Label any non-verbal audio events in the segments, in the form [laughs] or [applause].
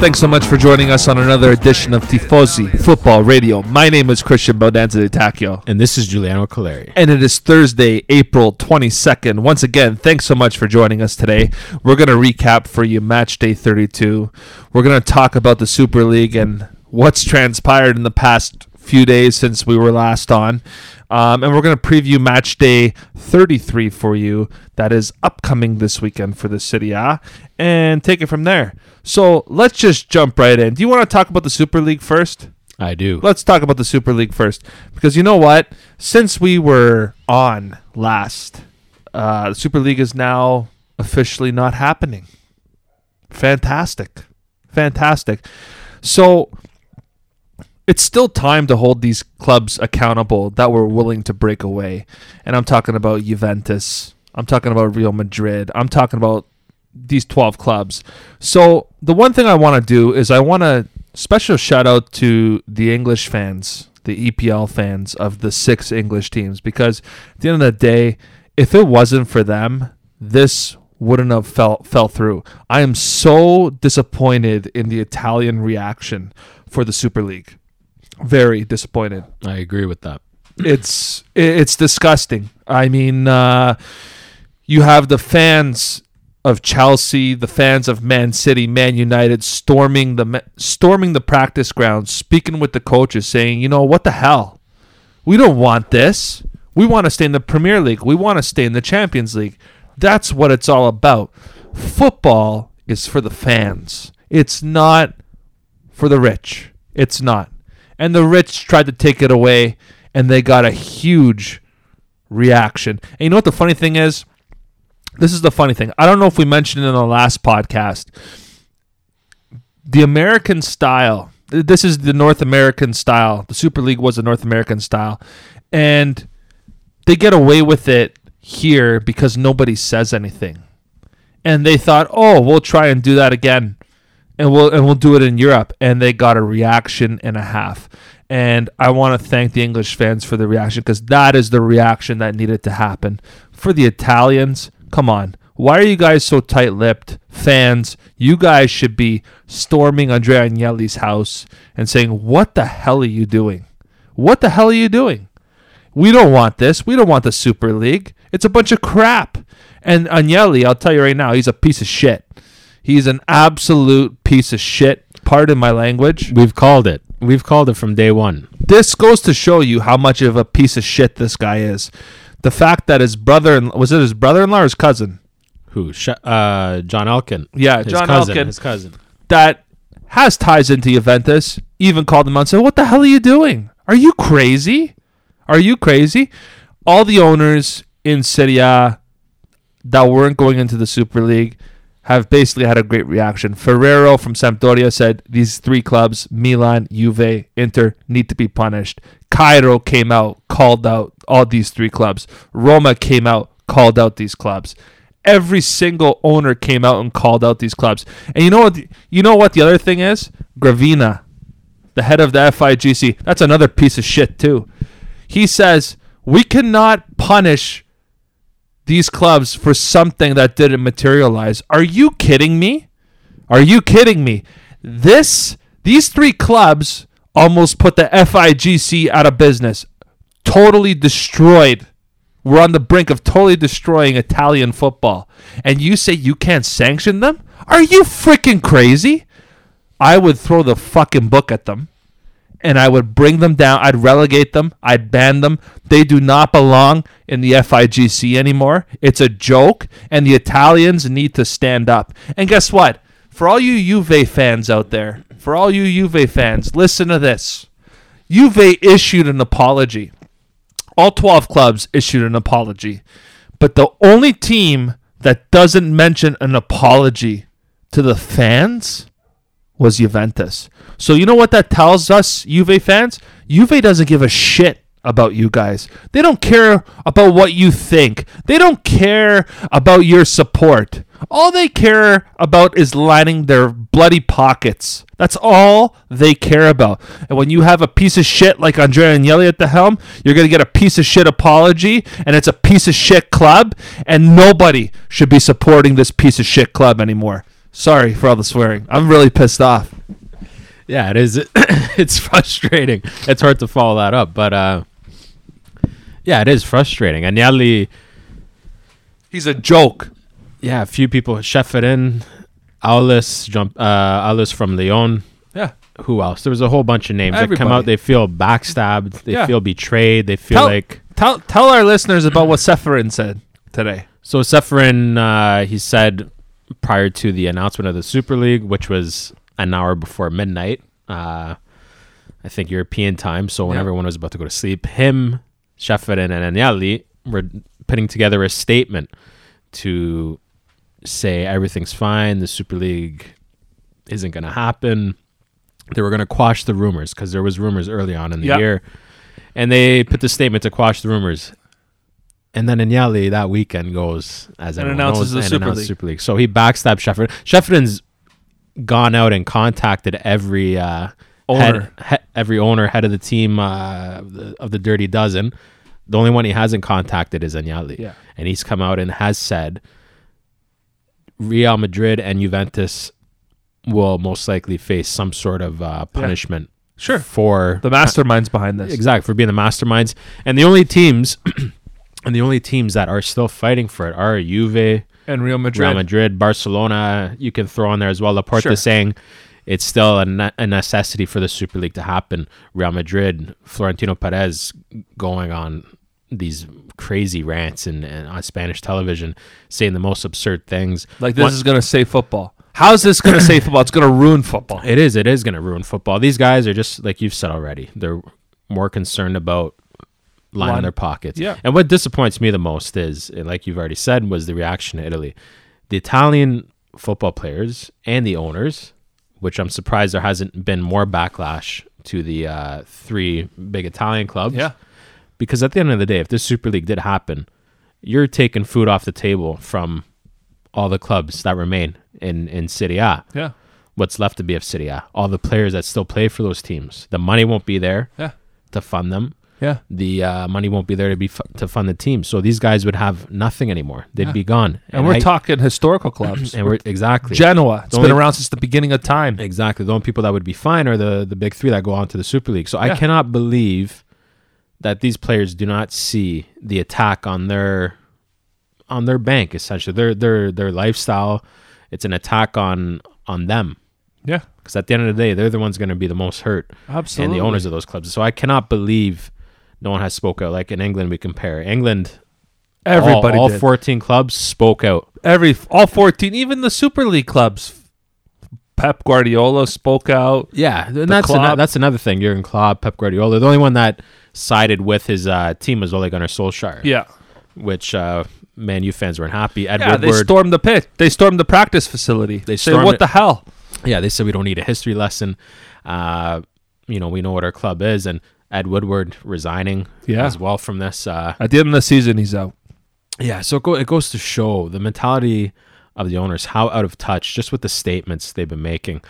Thanks so much for joining us on another edition of Tifosi Football Radio. My name is Christian Baudanza de Tacchio. And this is Giuliano Caleri. And it is Thursday, April 22nd. Once again, thanks so much for joining us today. We're going to recap for you match day 32. We're going to talk about the Super League and what's transpired in the past few days since we were last on. Um, and we're going to preview match day 33 for you. That is upcoming this weekend for the Serie A. And take it from there. So let's just jump right in. Do you want to talk about the Super League first? I do. Let's talk about the Super League first. Because you know what? Since we were on last, uh, the Super League is now officially not happening. Fantastic. Fantastic. So it's still time to hold these clubs accountable that were willing to break away. And I'm talking about Juventus. I'm talking about Real Madrid. I'm talking about these 12 clubs. So the one thing I want to do is I want to special shout out to the English fans, the EPL fans of the six English teams because at the end of the day, if it wasn't for them, this wouldn't have fell fell through. I am so disappointed in the Italian reaction for the Super League very disappointed. I agree with that. It's it's disgusting. I mean, uh, you have the fans of Chelsea, the fans of Man City, Man United storming the storming the practice grounds, speaking with the coaches, saying, "You know what the hell? We don't want this. We want to stay in the Premier League. We want to stay in the Champions League. That's what it's all about. Football is for the fans. It's not for the rich. It's not." And the rich tried to take it away, and they got a huge reaction. And you know what the funny thing is? This is the funny thing. I don't know if we mentioned it in the last podcast. The American style. This is the North American style. The Super League was a North American style, and they get away with it here because nobody says anything. And they thought, "Oh, we'll try and do that again." And we'll and we'll do it in Europe. And they got a reaction and a half. And I want to thank the English fans for the reaction because that is the reaction that needed to happen. For the Italians, come on. Why are you guys so tight lipped? Fans, you guys should be storming Andrea Agnelli's house and saying, What the hell are you doing? What the hell are you doing? We don't want this. We don't want the Super League. It's a bunch of crap. And Agnelli, I'll tell you right now, he's a piece of shit. He's an absolute piece of shit. Pardon my language. We've called it. We've called it from day one. This goes to show you how much of a piece of shit this guy is. The fact that his brother was it his brother-in-law or his cousin? Who? Uh, John Elkann. Yeah, his John cousin, Elkann. His cousin. That has ties into Juventus. Even called him out and said, "What the hell are you doing? Are you crazy? Are you crazy?" All the owners in Serie A that weren't going into the Super League have basically had a great reaction. Ferrero from Sampdoria said these three clubs, Milan, Juve, Inter, need to be punished. Cairo came out, called out all these three clubs. Roma came out, called out these clubs. Every single owner came out and called out these clubs. And you know what? You know what the other thing is? Gravina, the head of the FIGC. That's another piece of shit too. He says we cannot punish these clubs for something that didn't materialize. Are you kidding me? Are you kidding me? This these three clubs almost put the FIGC out of business. Totally destroyed. We're on the brink of totally destroying Italian football. And you say you can't sanction them? Are you freaking crazy? I would throw the fucking book at them and I would bring them down. I'd relegate them. I'd ban them. They do not belong in the FIGC anymore. It's a joke, and the Italians need to stand up. And guess what? For all you Juve fans out there, for all you Juve fans, listen to this. Juve issued an apology. All 12 clubs issued an apology. But the only team that doesn't mention an apology to the fans was Juventus. So you know what that tells us, Juve fans? Juve doesn't give a shit about you guys. They don't care about what you think. They don't care about your support. All they care about is lining their bloody pockets. That's all they care about. And when you have a piece of shit like Andrea Agnelli at the helm, you're going to get a piece of shit apology, and it's a piece of shit club, and nobody should be supporting this piece of shit club anymore. Sorry for all the swearing. I'm really pissed off. Yeah, it is. [laughs] it's frustrating. It's hard to follow that up, but uh, yeah, it is frustrating. Agnelli, He's a joke. yeah, a few people. Ceferin, Aulas, jump, uh, Aulas from Lyon. Yeah. Who else? There was a whole bunch of names that come out. They feel backstabbed. They Yeah. feel betrayed. They feel Tell- like Tell tell our listeners about what Ceferin said today. So Ceferin, uh, he said prior to the announcement of the Super League, which was an hour before midnight, uh, I think European time. So when Yeah. everyone was about to go to sleep, him, Ceferin, and Agnelli were putting together a statement to say everything's fine. The Super League isn't going to happen. They were going to quash the rumors because there was rumors early on in the Yeah. year, and they put the statement to quash the rumors. And then Agnelli that weekend goes as And announces knows, the and Super League. Super League. So he backstabbed Ceferin. Ceferin's gone out and contacted every uh, Owner. head, he- every owner, head of the team uh, of, the, of the Dirty Dozen. The only one he hasn't contacted is Agnelli, Yeah. and he's come out and has said Real Madrid and Juventus will most likely face some sort of uh, punishment Sure. for The masterminds behind this. Exactly for being the masterminds, and the only teams, [clears throat] and the only teams that are still fighting for it are Juve, And Real Madrid. Real Madrid, Barcelona. You can throw in there as well. Laporta Sure. saying it's still a, ne- a necessity for the Super League to happen. Real Madrid, Florentino Perez going on these crazy rants and, and on Spanish television, saying the most absurd things. Like this One- is gonna save football. How's this gonna save football? It's gonna ruin football. It is. It is going to ruin football. These guys are just like you've said already. They're more concerned about Line- their pockets. Yeah. And what disappoints me the most is, like you've already said, was the reaction to Italy. The Italian football players and the owners, which I'm surprised there hasn't been more backlash to the uh, three big Italian clubs. Yeah. Because at the end of the day, if this Super League did happen, you're taking food off the table from all the clubs that remain in in Serie A Yeah. what's left to be of Serie A. All the players that still play for those teams. The money won't be there Yeah. to fund them. Yeah. The uh, money won't be there to be fu- to fund the team. So these guys would have nothing anymore. They'd Yeah. be gone. And, we're I- talking historical clubs. [clears throat] and we're exactly Genoa. It's The been only- around since the beginning of time. exactly the only people that would be fine are the the big three that go on to the Super League. So I Yeah. cannot believe that these players do not see the attack on their on their bank essentially their their their lifestyle. It's an attack on on them Yeah. because at the end of the day, they're the ones going to be the most hurt. Absolutely. and the owners of those clubs. So I cannot believe no one has spoke out. Like in England, we compare England. Everybody all, all. 14 clubs spoke out. Every all 14, even the Super League clubs. Pep Guardiola spoke out. Yeah, and that's ano- that's another thing. Jurgen Klopp, Pep Guardiola. The only one that sided with his uh, team was Ole Gunnar Solskjaer, Yeah. which uh, Man U fans weren't happy. Ed Yeah, they stormed the pit. They stormed the practice facility. They stormed what it. the hell? yeah, they said we don't need a history lesson. Uh, you know, we know what our club is, and Ed Woodward resigning Yeah. as well from this. Uh, At the end of the season, he's out. Yeah, so it, go, it goes to show the mentality of the owners, how out of touch, just with the statements they've been making,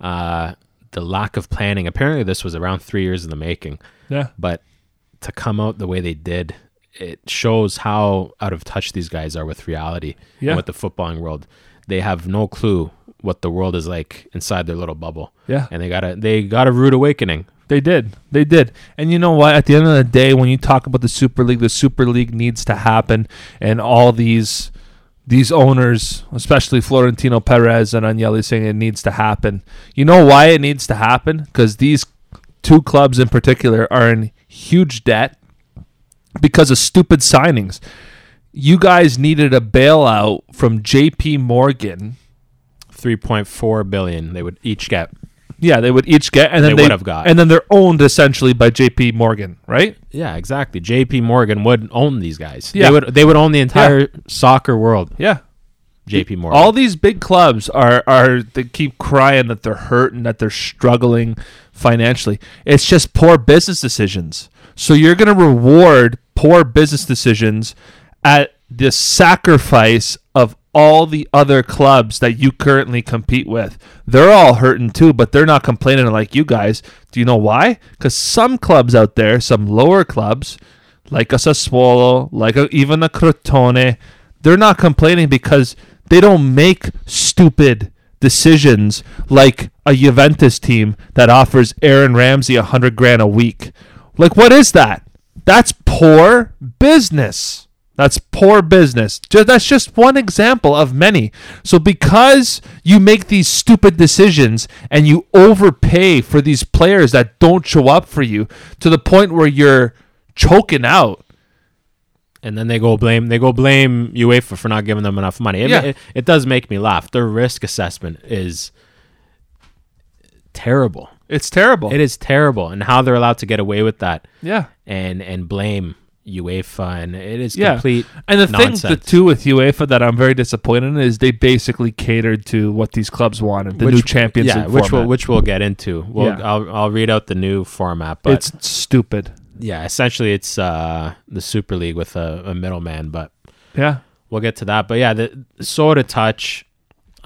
uh, the lack of planning. Apparently, this was around three years in the making, Yeah. but to come out the way they did, it shows how out of touch these guys are with reality Yeah. and with the footballing world. They have no clue what the world is like inside their little bubble, Yeah. and they got a they got a rude awakening. They did. They did. And you know what? At the end of the day, when you talk about the Super League, the Super League needs to happen, and all these these owners, especially Florentino Perez and Agnelli, saying it needs to happen. You know why it needs to happen? Because these two clubs in particular are in huge debt because of stupid signings. You guys needed a bailout from J.P. Morgan. Three point four billion they would each get. Yeah, they would each get, and then They they, would have got. and then they're owned essentially by J.P. Morgan, right? Yeah, exactly. J.P. Morgan would own these guys. Yeah. They would they would own the entire soccer world. Yeah. J.P. Morgan. All these big clubs are are they keep crying that they're hurt and that they're struggling financially. It's just poor business decisions. So you're going to reward poor business decisions at the sacrifice of all the other clubs that you currently compete with. They're all hurting too, but they're not complaining like you guys. Do you know why? Because some clubs out there, some lower clubs, like a Sassuolo, like a, even a Crotone, they're not complaining because they don't make stupid decisions like a Juventus team that offers Aaron Ramsey a hundred grand a week. Like, what is that? That's poor business. That's poor business. That's just one example of many. So, because you make these stupid decisions and you overpay for these players that don't show up for you to the point where you're choking out, and then they go blame they go blame UEFA for not giving them enough money. It, Yeah. it, it does make me laugh. Their risk assessment is terrible. it's terrible. It is terrible, and how they're allowed to get away with that yeah. and and blame UEFA, and it is Yeah. complete. And the thing, the nonsense. two with UEFA that I'm very disappointed in is they basically catered to what these clubs wanted, the Which- new Champions yeah, League which we'll which we'll get into. We'll, Yeah. I'll I'll read out the new format, but it's stupid. yeah, essentially it's uh, the Super League with a, a middleman, but Yeah. we'll get to that. But yeah, the sort of touch.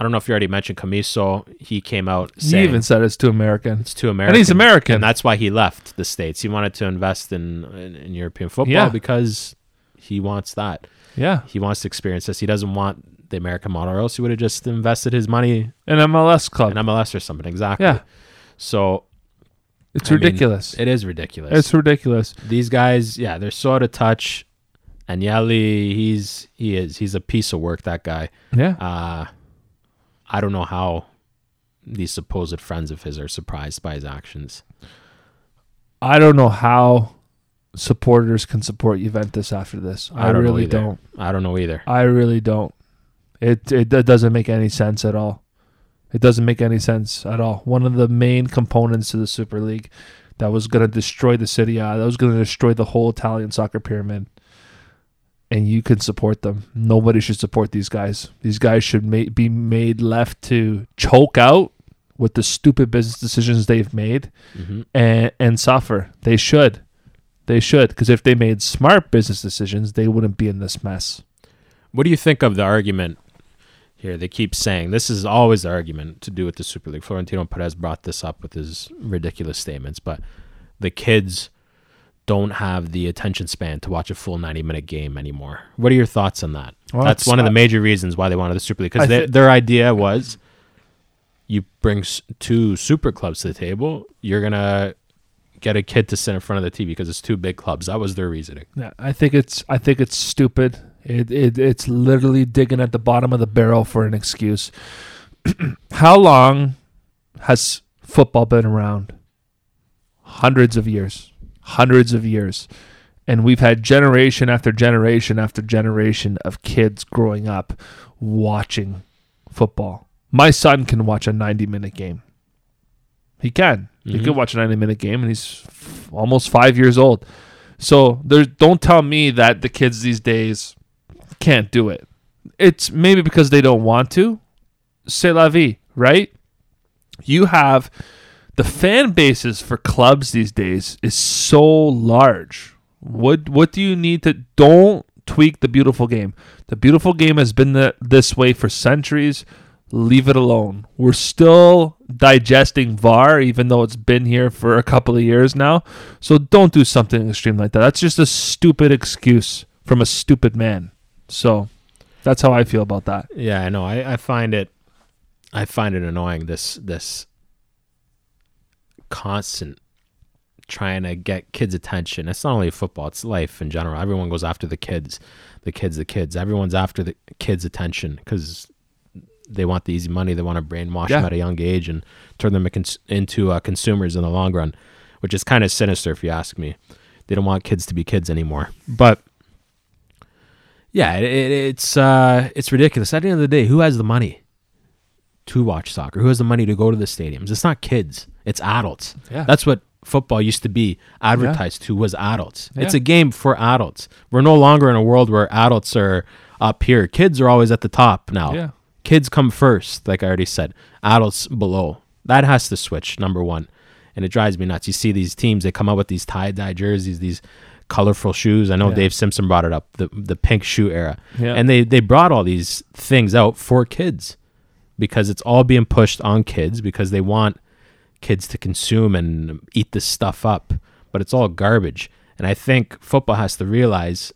I don't know if you already mentioned Commisso. He came out He even said it's too American. it's too American, And he's American. and that's why he left the states. He wanted to invest in in, in European football Yeah. because he wants that. yeah. He wants to experience this. He doesn't want the American model, or else he would have just invested his money in MLS club. in MLS or something. Exactly. Yeah. So it's I mean, ridiculous. it is ridiculous. it's ridiculous. these guys, yeah, they're so sort of touch. And Agnelli, he's he is he's a piece of work. That guy. Yeah. Uh, I don't know how these supposed friends of his are surprised by his actions. I don't know how supporters can support Juventus after this. I, I don't really don't. I don't know either. I really don't. It, it it doesn't make any sense at all. It doesn't make any sense at all. One of the main components to the Super League that was going to destroy the City that was going to destroy the whole Italian soccer pyramid. And you can support them. Nobody should support these guys. These guys should ma- be made left to choke out with the stupid business decisions they've made hmm and and suffer. They should. They should because if they made smart business decisions, they wouldn't be in this mess. What do you think of the argument here? They keep saying this is always the argument to do with the Super League. Florentino Perez brought this up with his ridiculous statements, but the kids don't have the attention span to watch a full 90 minute game anymore. What are your thoughts on that? Well, That's one of the major reasons why they wanted the Super League because I thi- their idea was you bring s- two super clubs to the table, you're going to get a kid to sit in front of the TV because it's two big clubs. That was their reasoning. Yeah, I think it's I think it's stupid. It, it it's literally digging at the bottom of the barrel for an excuse. [clears throat] How long has football been around? Hundreds of years. Hundreds of years. And we've had generation after generation after generation of kids growing up watching football. My son can watch a 90 minute game. He can. He Mhm. can watch a 90 minute game, and he's f- almost five years old. So there's don't tell me that the kids these days can't do it. It's maybe because they don't want to. C'est la vie, right? You have the fan bases for clubs these days is so large. What what do you need to don't tweak the beautiful game. The beautiful game has been the, this way for centuries. Leave it alone. We're still digesting VAR, even though it's been here for a couple of years now. So don't do something extreme like that. That's just a stupid excuse from a stupid man. So that's how I feel about that. Yeah, I know. I, I find it I find it annoying this this constant trying to get kids' attention. It's not only football, it's life in general. Everyone goes after the kids, the kids, the kids. Everyone's after the kids' attention because they want the easy money. They want to brainwash Yeah. them at a young age and turn them into uh, consumers in the long run, which is kind of sinister if you ask me. They don't want kids to be kids anymore. But yeah, it, it, it's uh, it's ridiculous. At the end of the day, who has the money to watch soccer? Who has the money to go to the stadiums? It's not kids; it's adults. Yeah. That's what football used to be advertised to was adults. It's a game for adults. We're no longer in a world where adults are up here. Kids are always at the top now. Yeah. Kids come first, like I already said. Adults below. That has to switch. Number one, and it drives me nuts. You see these teams; they come out with these tie dye jerseys, these colorful shoes. I know Yeah. Dave Simpson brought it up, the the pink shoe era, Yeah. and they they brought all these things out for kids because it's all being pushed on kids because they want kids to consume and eat this stuff up, but it's all garbage. And I think football has to realize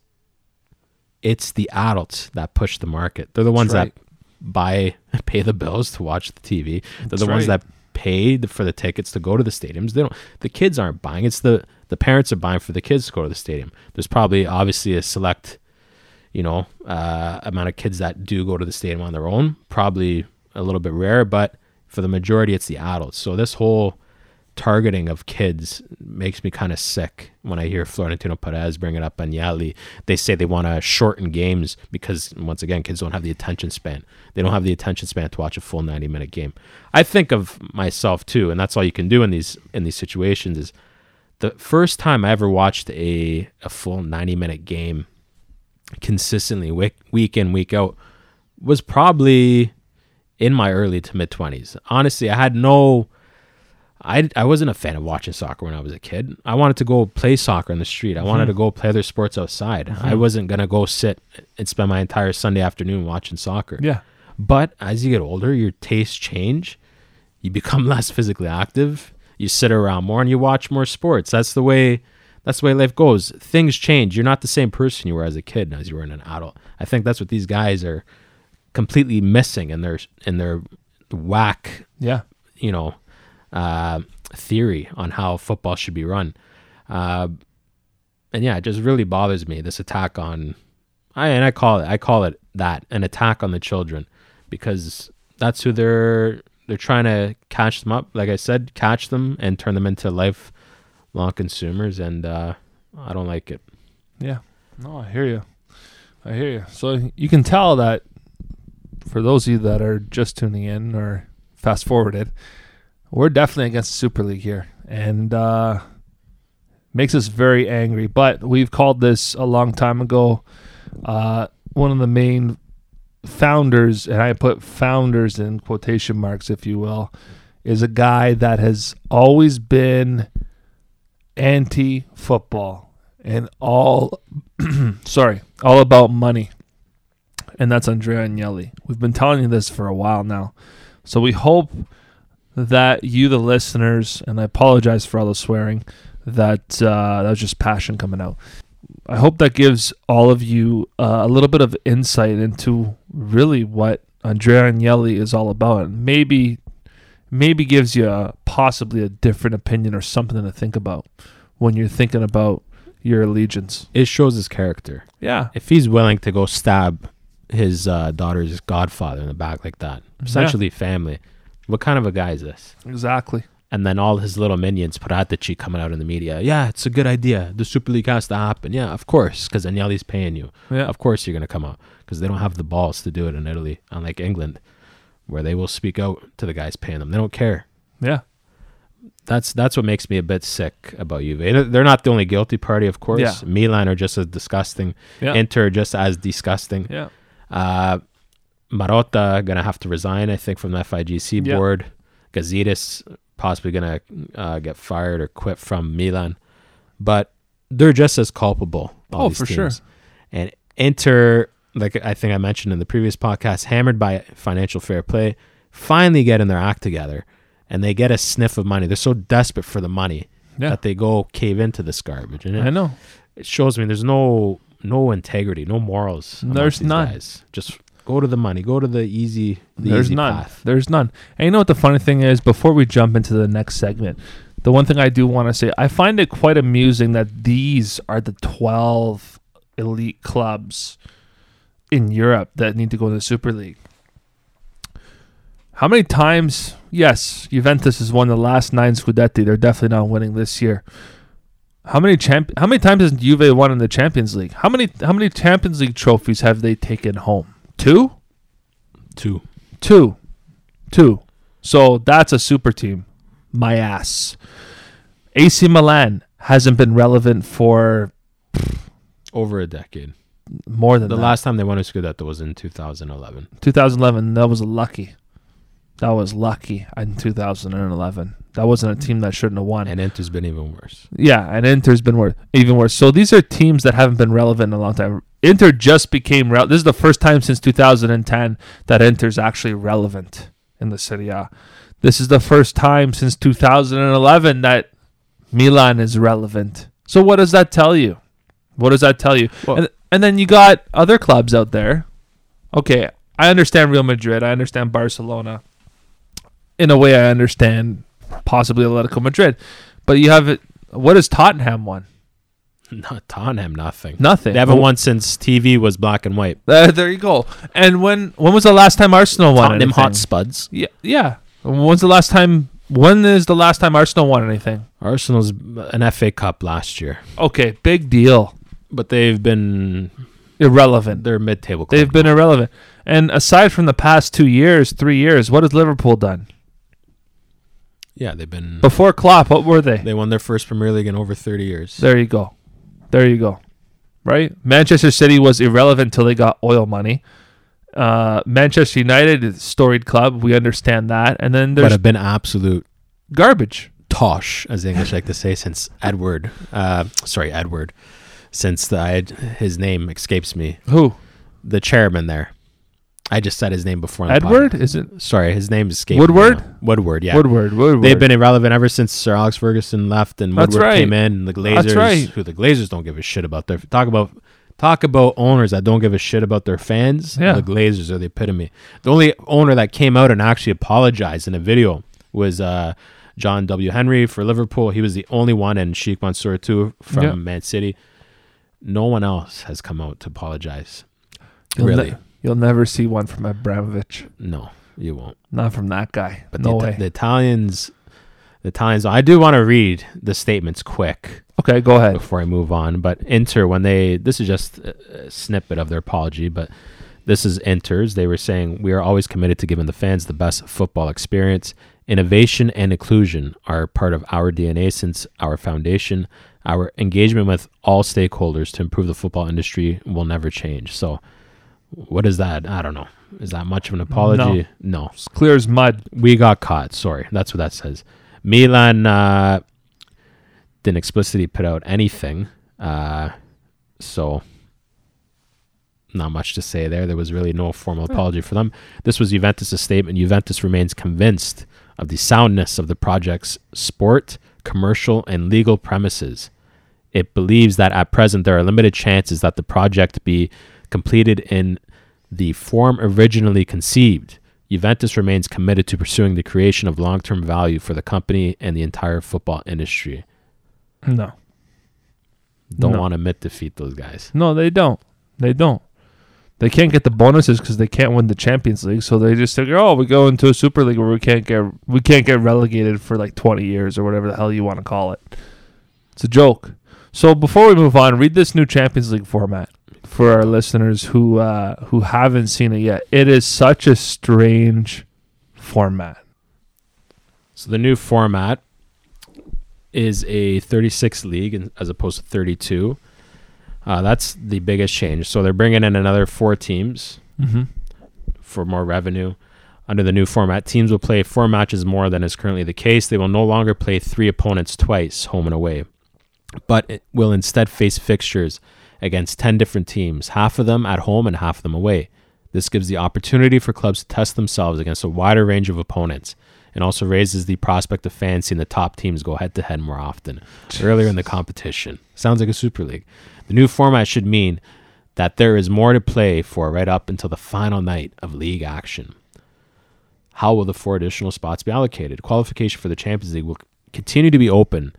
it's the adults that push the market. They're the ones right. that buy [laughs] pay the bills to watch the TV. They're That's the ones right. that pay for the tickets to go to the stadiums. They don't. The kids aren't buying. It's the the parents are buying for the kids to go to the stadium. There's probably obviously a select, you know, uh, amount of kids that do go to the stadium on their own. Probably a little bit rare, but for the majority, it's the adults. So this whole targeting of kids makes me kind of sick when I hear Florentino Perez bring it up on Agnelli. They say they want to shorten games because, once again, kids don't have the attention span. They don't have the attention span to watch a full 90 minute game. I think of myself too, and that's all you can do in these in these situations is the first time I ever watched a, a full 90 minute game consistently week, week in, week out was probably in my early to mid 20s. Honestly, I had no I, I wasn't a fan of watching soccer when I was a kid. I wanted to go play soccer in the street. I mm-hmm. wanted to go play other sports outside. Mm-hmm. I wasn't going to go sit and spend my entire Sunday afternoon watching soccer. Yeah. But as you get older, your tastes change. You become [laughs] less physically active. You sit around more and you watch more sports. That's the way that's the way life goes. Things change. You're not the same person you were as a kid and as you were in an adult. I think that's what these guys are completely missing in their in their whack, Yeah. you know, uh, theory on how football should be run. Uh, and yeah, it just really bothers me this attack on I and I call it I call it that an attack on the children because that's who they're they're trying to catch them up like I said catch them and turn them into lifelong consumers and uh, I don't like it. Yeah. No, I hear you. I hear you. So you can tell that for those of you that are just tuning in or fast forwarded, we're definitely against the Super League here. And uh makes us very angry. But we've called this a long time ago. Uh one of the main founders, and I put founders in quotation marks, if you will, is a guy that has always been anti football and all [clears throat] sorry, all about money. And that's Andrea Agnelli. We've been telling you this for a while now. So we hope that you, the listeners, and I apologize for all the swearing, that uh, that was just passion coming out. I hope that gives all of you uh, a little bit of insight into really what Andrea Agnelli is all about, and maybe maybe gives you a, possibly a different opinion or something to think about when you're thinking about your allegiance. It shows his character. Yeah, If he's willing to go stab his uh, daughter's godfather in the back like that, essentially family, what kind of a guy is this? exactly. and then all his little minions, Paratici, coming out in the media. Yeah, it's a good idea. The Super League has to happen. Yeah, of course, because Agnelli's paying you. Yeah, Of course, you're going to come out because they don't have the balls to do it in Italy, unlike England, where they will speak out to the guys paying them. They don't care. yeah, That's that's what makes me a bit sick about Juve. They're not the only guilty party, of course. Yeah. Milan are just as disgusting. yeah, Inter just as disgusting. yeah. Uh, Marotta gonna have to resign, I think, from the FIGC Yeah. board. Gazidis possibly gonna uh, get fired or quit from Milan, but they're just as culpable. Oh, for sure. And Inter, like I think I mentioned in the previous podcast, hammered by financial fair play, finally getting their act together, and they get a sniff of money. They're so desperate for the money Yeah. that they go cave into this garbage, and I know. it shows me there's no no integrity, no morals. There's none. Guys. Just go to the money. Go to the easy. The There's easy none. Path. There's none. And you know what the funny thing is? Before we jump into the next segment, the one thing I do want to say, I find it quite amusing that these are the 12 elite clubs in Europe that need to go to the Super League. How many times? Yes, Juventus has won the last nine Scudetti. They're definitely not winning this year. How many champ? How many times has Juve won in the Champions League? How many? How many Champions League trophies have they taken home? Two. Two. Two. Two. So that's a super team. My ass. AC Milan hasn't been relevant for Over a decade. more than The that. last time they won a Scudetto was in 2011. 2011, that was lucky. That was lucky in 2011. That wasn't a team that shouldn't have won. And Inter's been even worse. Yeah, and Inter's been worse, even worse. So these are teams that haven't been relevant in a long time. Inter just became relevant. This is the first time since 2010 that Inter's actually relevant in the Serie A. This is the first time since 2011 that Milan is relevant. So what does that tell you? What does that tell you? Well- and, and then you got other clubs out there. Okay, I understand Real Madrid. I understand Barcelona. In a way, I understand possibly Atletico Madrid. But you have it. What has Tottenham won? [laughs] Not Tottenham, nothing. Nothing. They haven't Well, won since TV was black and white. [laughs] Uh, there you go. And when when was the last time Arsenal won? Tottenham anything? Hot Spuds. Yeah, yeah. When's the last time? When is the last time Arsenal won anything? Arsenal's an FA Cup last year, Okay, big deal. but they've been Irrelevant. they're mid-table. Club They've been irrelevant. And aside from the past two years, three years, what has Liverpool done? Yeah, they've been. Before Klopp, what were they? They won their first Premier League in over 30 years. There you go. There you go. Right? Manchester City was irrelevant until they got oil money. Uh, Manchester United is a storied club. We understand that. And then there's but have been absolute garbage. tosh, as the English like to say, since Edward. Uh, sorry, Edward. Since the, I, his name escapes me, Who? the chairman there. I just said his name before. Edward? podcast. Is it Sorry, his name escaped. Woodward? Me now. Woodward, yeah. Woodward? Woodward. They've been irrelevant ever since Sir Alex Ferguson left and That's Woodward right. came in. And the Glazers, That's right. who the Glazers don't give a shit about. Their talk about talk about owners that don't give a shit about their fans. Yeah. The Glazers are the epitome. The only owner that came out and actually apologized in a video was uh, John W. Henry for Liverpool. He was the only one, and Sheikh Mansour too from Yeah. Man City. No one else has come out to apologize. Really? You'll never see one from Abramovich. No, you won't. Not from that guy. But no the, way. the Italians, the Italians. I do want to read the statements quick okay, go ahead. before I move on. But Inter, when they, this is just a snippet of their apology, but this is Inter's. They were saying, We are always committed to giving the fans the best football experience. Innovation and inclusion are part of our DNA since our foundation. Our engagement with all stakeholders to improve the football industry will never change. So, what is that? I don't know. Is that much of an apology? no It's clear as mud. we got caught. Sorry, that's what that says. Milan uh, didn't explicitly put out anything, uh, so not much to say there. There was really no formal apology for them. This was Juventus' statement. Juventus remains convinced of the soundness of the project's sport, commercial, and legal premises. It believes that at present there are limited chances that the project be completed in the form originally conceived. Juventus remains committed to pursuing the creation of long term value for the company and the entire football industry. No. Don't No. want to admit defeat those guys. No, they don't. They don't. They can't get the bonuses because they can't win the Champions League. So they just figure, oh, we go into a Super League where we can't get we can't get relegated for like twenty years or whatever the hell you want to call it. It's a joke. So before we move on, read this new Champions League format for our listeners who uh, who haven't seen it yet. It is such a strange format. So the new format is a 36 league as opposed to 32. Uh, that's the biggest change. So they're bringing in another four teams Mm-hmm. for more revenue. Under the new format, teams will play four matches more than is currently the case. They will no longer play three opponents twice, home and away, but it will instead face fixtures against 10 different teams, half of them at home and half of them away. This gives the opportunity for clubs to test themselves against a wider range of opponents and also raises the prospect of fans seeing the top teams go head to head more often earlier in the competition. Sounds like a Super League. The new format should mean that there is more to play for right up until the final night of league action. How will the four additional spots be allocated? Qualification for the Champions League will continue to be open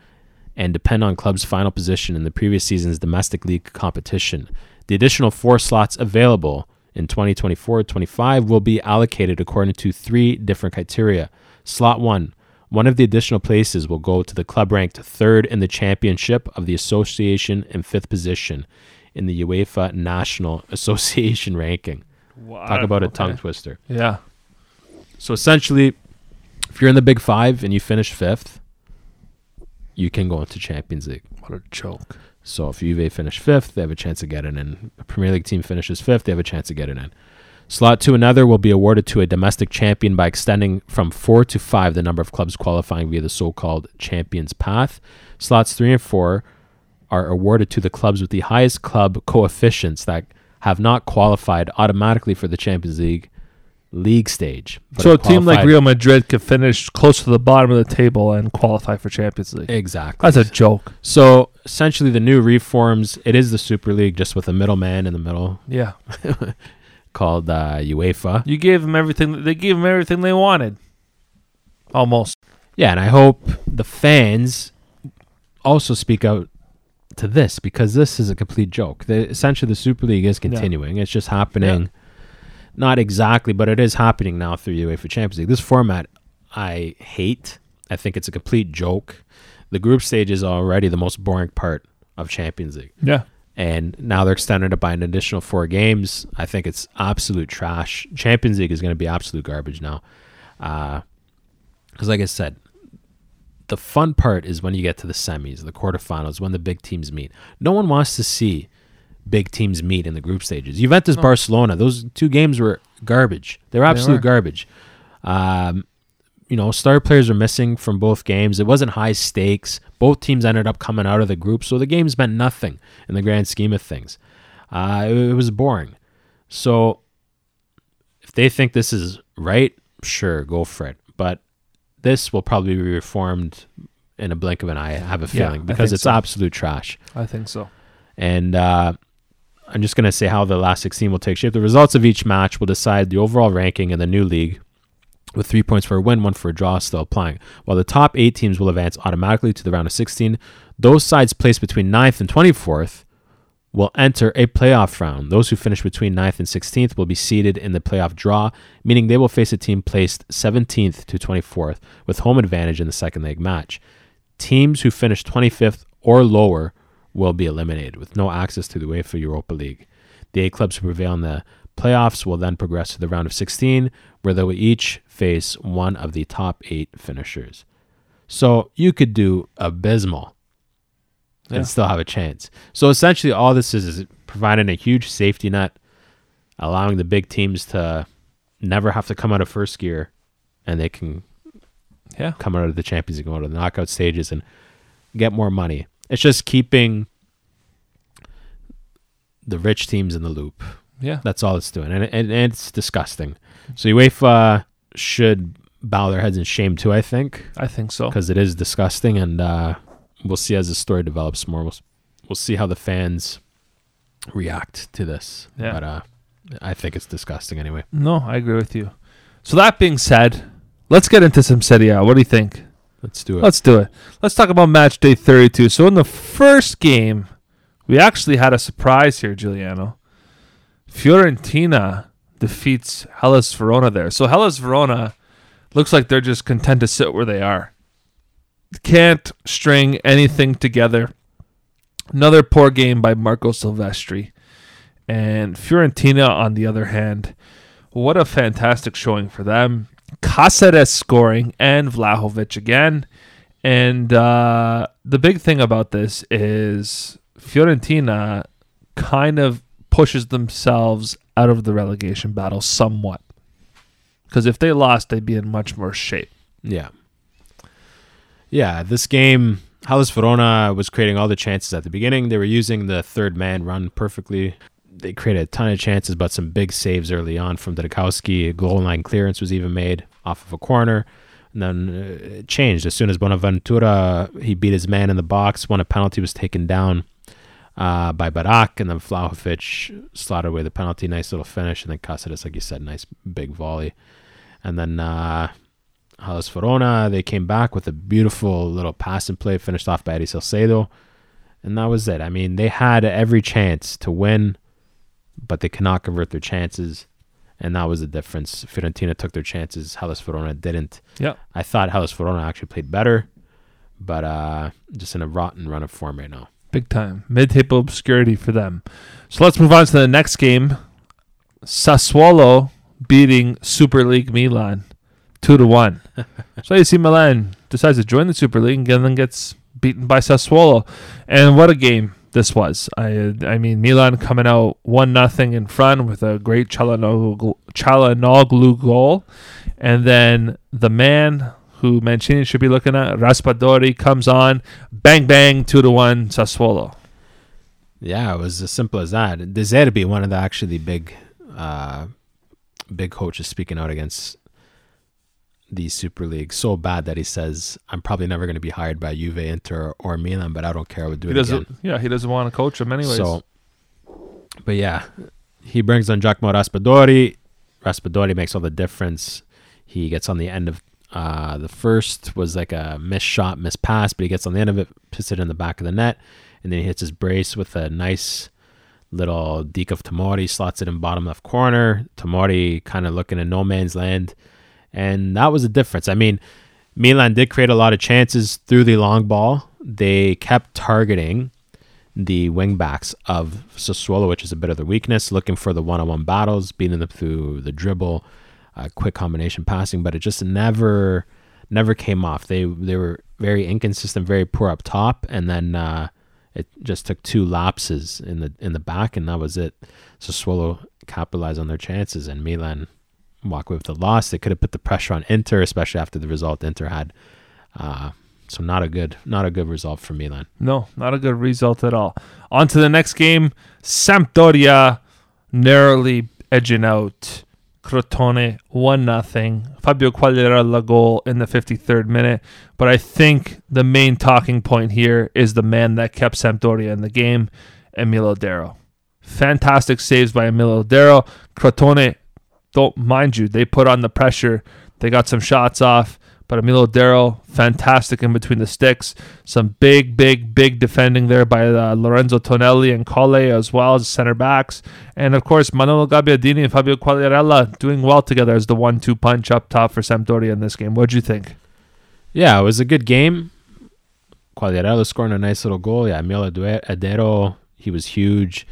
and depend on clubs' final position in the previous season's domestic league competition. The additional four slots available in 2024-25 will be allocated according to three different criteria. Slot 1, one of the additional places will go to the club ranked third in the championship of the association and fifth position in the UEFA National [laughs] Association ranking. Talk about a tongue twister. Yeah. So essentially, if you're in the Big Five and you finish fifth, you can go into Champions League. What a joke. So if Juve finish fifth, they have a chance of getting in. A Premier League team finishes fifth, they have a chance of getting in. Slot two another will be awarded to a domestic champion by extending from four to five the number of clubs qualifying via the so-called Champions Path. Slots three and four are awarded to the clubs with the highest club coefficients that have not qualified automatically for the Champions League league stage. So a team like Real Madrid could finish close to the bottom of the table and qualify for Champions League. exactly. That's a joke. So essentially, the new reforms it is the Super League, just with a middleman in the middle. Yeah. [laughs] called uh, UEFA. You gave them everything. They gave them everything they wanted. Almost. Yeah, and I hope the fans also speak out to this because this is a complete joke. The, essentially, the Super League is continuing. It's just happening, not exactly, but it is happening now through UEFA Champions League. This format, I hate. I think it's a complete joke. The group stage is already the most boring part of Champions League, Yeah. and now they're extending it by an additional four games. I think it's absolute trash. Champions League is going to be absolute garbage now, uh, because like I said, the fun part is when you get to the semis, the quarterfinals, when the big teams meet. No one wants to see big teams meet in the group stages. Juventus, Barcelona, those two games were garbage. They're absolute were. garbage. Um, you know, star players were missing from both games. It wasn't high stakes. Both teams ended up coming out of the group, so the games meant nothing in the grand scheme of things. Uh, it, it was boring. So, if they think this is right, sure, go for it. But this will probably be reformed in a blink of an eye. I have a feeling I because it's so. absolute trash. I think so. And uh, I'm just going to say how the last 16 will take shape. The results of each match will decide the overall ranking in the new league, with three points for a win, one for a draw still applying. While the top eight teams will advance automatically to the round of 16, those sides placed between 9th and 24th will enter a playoff round. Those who finish between 9th and 16th will be seeded in the playoff draw, meaning they will face a team placed 17th to 24th with home advantage in the second leg match. Teams who finish 25th or lower will be eliminated with no access to the UEFA Europa League. The eight clubs who prevail in the playoffs will then progress to the round of 16, where they will each face one of the top eight finishers. So you could do abysmal Yeah. and still have a chance. So essentially, all this is is providing a huge safety net, allowing the big teams to never have to come out of first gear, and they can Yeah. come out of the Champions League, go to the knockout stages, and get more money. It's just keeping the rich teams in the loop. Yeah. That's all it's doing, and, and, and it's disgusting. So UEFA should bow their heads in shame too. I think I think so. because it is disgusting, and uh, we'll see as the story develops more. We'll we'll see how the fans react to this. Yeah. But uh, I think it's disgusting anyway. No, I agree with you. So that being said, let's get into some Serie A. What do you think? Let's do it. Let's do it. Let's talk about match day 32. So in the first game, we actually had a surprise here, Giuliano. Fiorentina defeats Hellas Verona there. So Hellas Verona looks like they're just content to sit where they are. Can't string anything together. Another poor game by Marco Silvestri. And Fiorentina, on the other hand, what a fantastic showing for them. Caceres scoring and Vlahovic again. And uh, the big thing about this is Fiorentina kind of pushes themselves out of the relegation battle somewhat. Because if they lost, they'd be in much more shape. Yeah. Yeah, this game, Hellas Verona was creating all the chances at the beginning. They were using the third man run perfectly. They created a ton of chances, but some big saves early on from Dragowski. A goal line clearance was even made off of a corner. And then uh, it changed. As soon as Bonaventura, he beat his man in the box, when a penalty was taken down uh, by Barak, and then Vlahovic slotted away the penalty. Nice little finish. And then Caceres, like you said, nice big volley. And then uh, Hellas Verona, they came back with a beautiful little pass and play finished off by Eddie Salcedo. And that was it. I mean, they had every chance to win, but they cannot convert their chances. And that was the difference. Fiorentina took their chances. Hellas Verona didn't. Yeah. I thought Hellas Verona actually played better, but uh, just in a rotten run of form right now. Big time. Mid table obscurity for them. So let's move on to the next game. Sassuolo beating Super League Milan two to one. [laughs] so you see Milan decides to join the Super League and then gets beaten by Sassuolo. And what a game this was. I I mean Milan coming out one nothing in front with a great Calhanoglu, goal. And then the man who Mancini should be looking at, Raspadori, comes on, bang bang, two to one, Sassuolo. Yeah, it was as simple as that. De Zerbi, one of the actually big, uh, big coaches speaking out against the Super League, so bad that he says, "I'm probably never going to be hired by Juve, Inter, or Milan, but I don't care. I would do He it doesn't. again." Yeah, he doesn't want to coach him anyways. So, but yeah, he brings on Giacomo Raspadori. Raspadori makes all the difference. He gets on the end of uh, the first was like a missed shot, missed pass, but he gets on the end of it, puts it in the back of the net, and then he hits his brace with a nice little deke of Tomori, slots it in bottom left corner. Tomori kind of looking in no man's land, and that was the difference. I mean, Milan did create a lot of chances through the long ball. They kept targeting the wingbacks of Sassuolo, which is a bit of their weakness, looking for the one-on-one battles, beating them through the dribble, uh, quick combination passing, but it just never, never came off. They they were very inconsistent, very poor up top, and then uh, it just took two lapses in the in the back, and that was it. Sassuolo capitalized on their chances, and Milan walk away with the loss. They could have put the pressure on Inter, especially after the result Inter had. Uh, so not a good, not a good result for Milan. No, not a good result at all. On to the next game. Sampdoria narrowly edging out Crotone 1 nothing. Fabio Quagliarella goal in the 53rd minute. But I think the main talking point here is the man that kept Sampdoria in the game, Emilio Audero. Fantastic saves by Emilio Audero. Crotone, don't mind you, they put on the pressure. They got some shots off. But Emilio Audero, fantastic in between the sticks. Some big, big, big defending there by uh, Lorenzo Tonelli and Colley as well as center backs. And of course, Manolo Gabbiadini and Fabio Quagliarella doing well together as the one two punch up top for Sampdoria in this game. What'd you think? Yeah, it was a good game. Quagliarella scoring a nice little goal. Yeah, Emilio Audero, he was huge.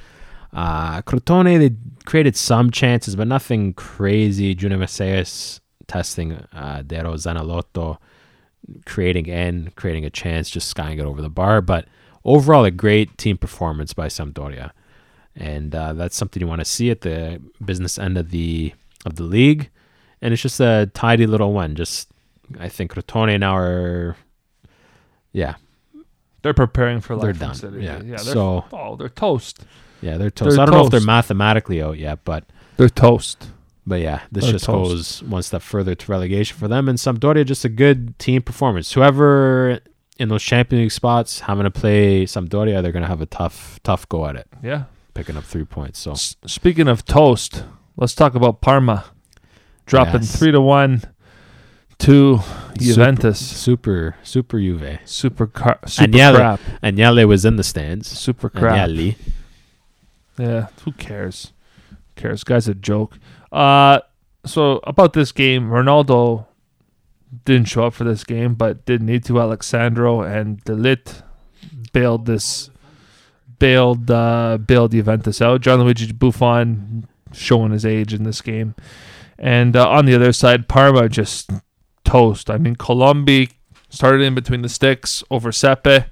Uh, Crotone, they created some chances, but nothing crazy. Junior Messias testing uh, Dero Zanalotto, creating in, creating a chance, just skying it over the bar. But overall, a great team performance by Sampdoria, and uh, that's something you want to see at the business end of the of the league. And it's just a tidy little one. Just I think Crotone now are, yeah, they're preparing for life. they're done. City. Yeah, yeah. They're, so oh, they're toast. Yeah, they're toast. They're I don't know if they're mathematically out yet, but They're toast. But yeah, this They're just toast. goes one step further to relegation for them. And Sampdoria, just a good team performance. Whoever in those Champions League spots having to play Sampdoria, they're going to have a tough, tough go at it, Yeah. picking up three points. So S- speaking of toast, let's talk about Parma dropping Yes. three to one to Juventus. super, super Juve. Super car- super Agnelli. crap. Agnelli was in the stands. Super crap. Agnelli. Yeah, who cares? Who cares? Guy's a joke. Uh so about this game, Ronaldo didn't show up for this game, but did need to. Alex Sandro and De Ligt bailed this bailed uh bailed Juventus out. Gianluigi Buffon showing his age in this game. And uh, on the other side, Parma just toast. I mean, Colombi started in between the sticks over Sepe.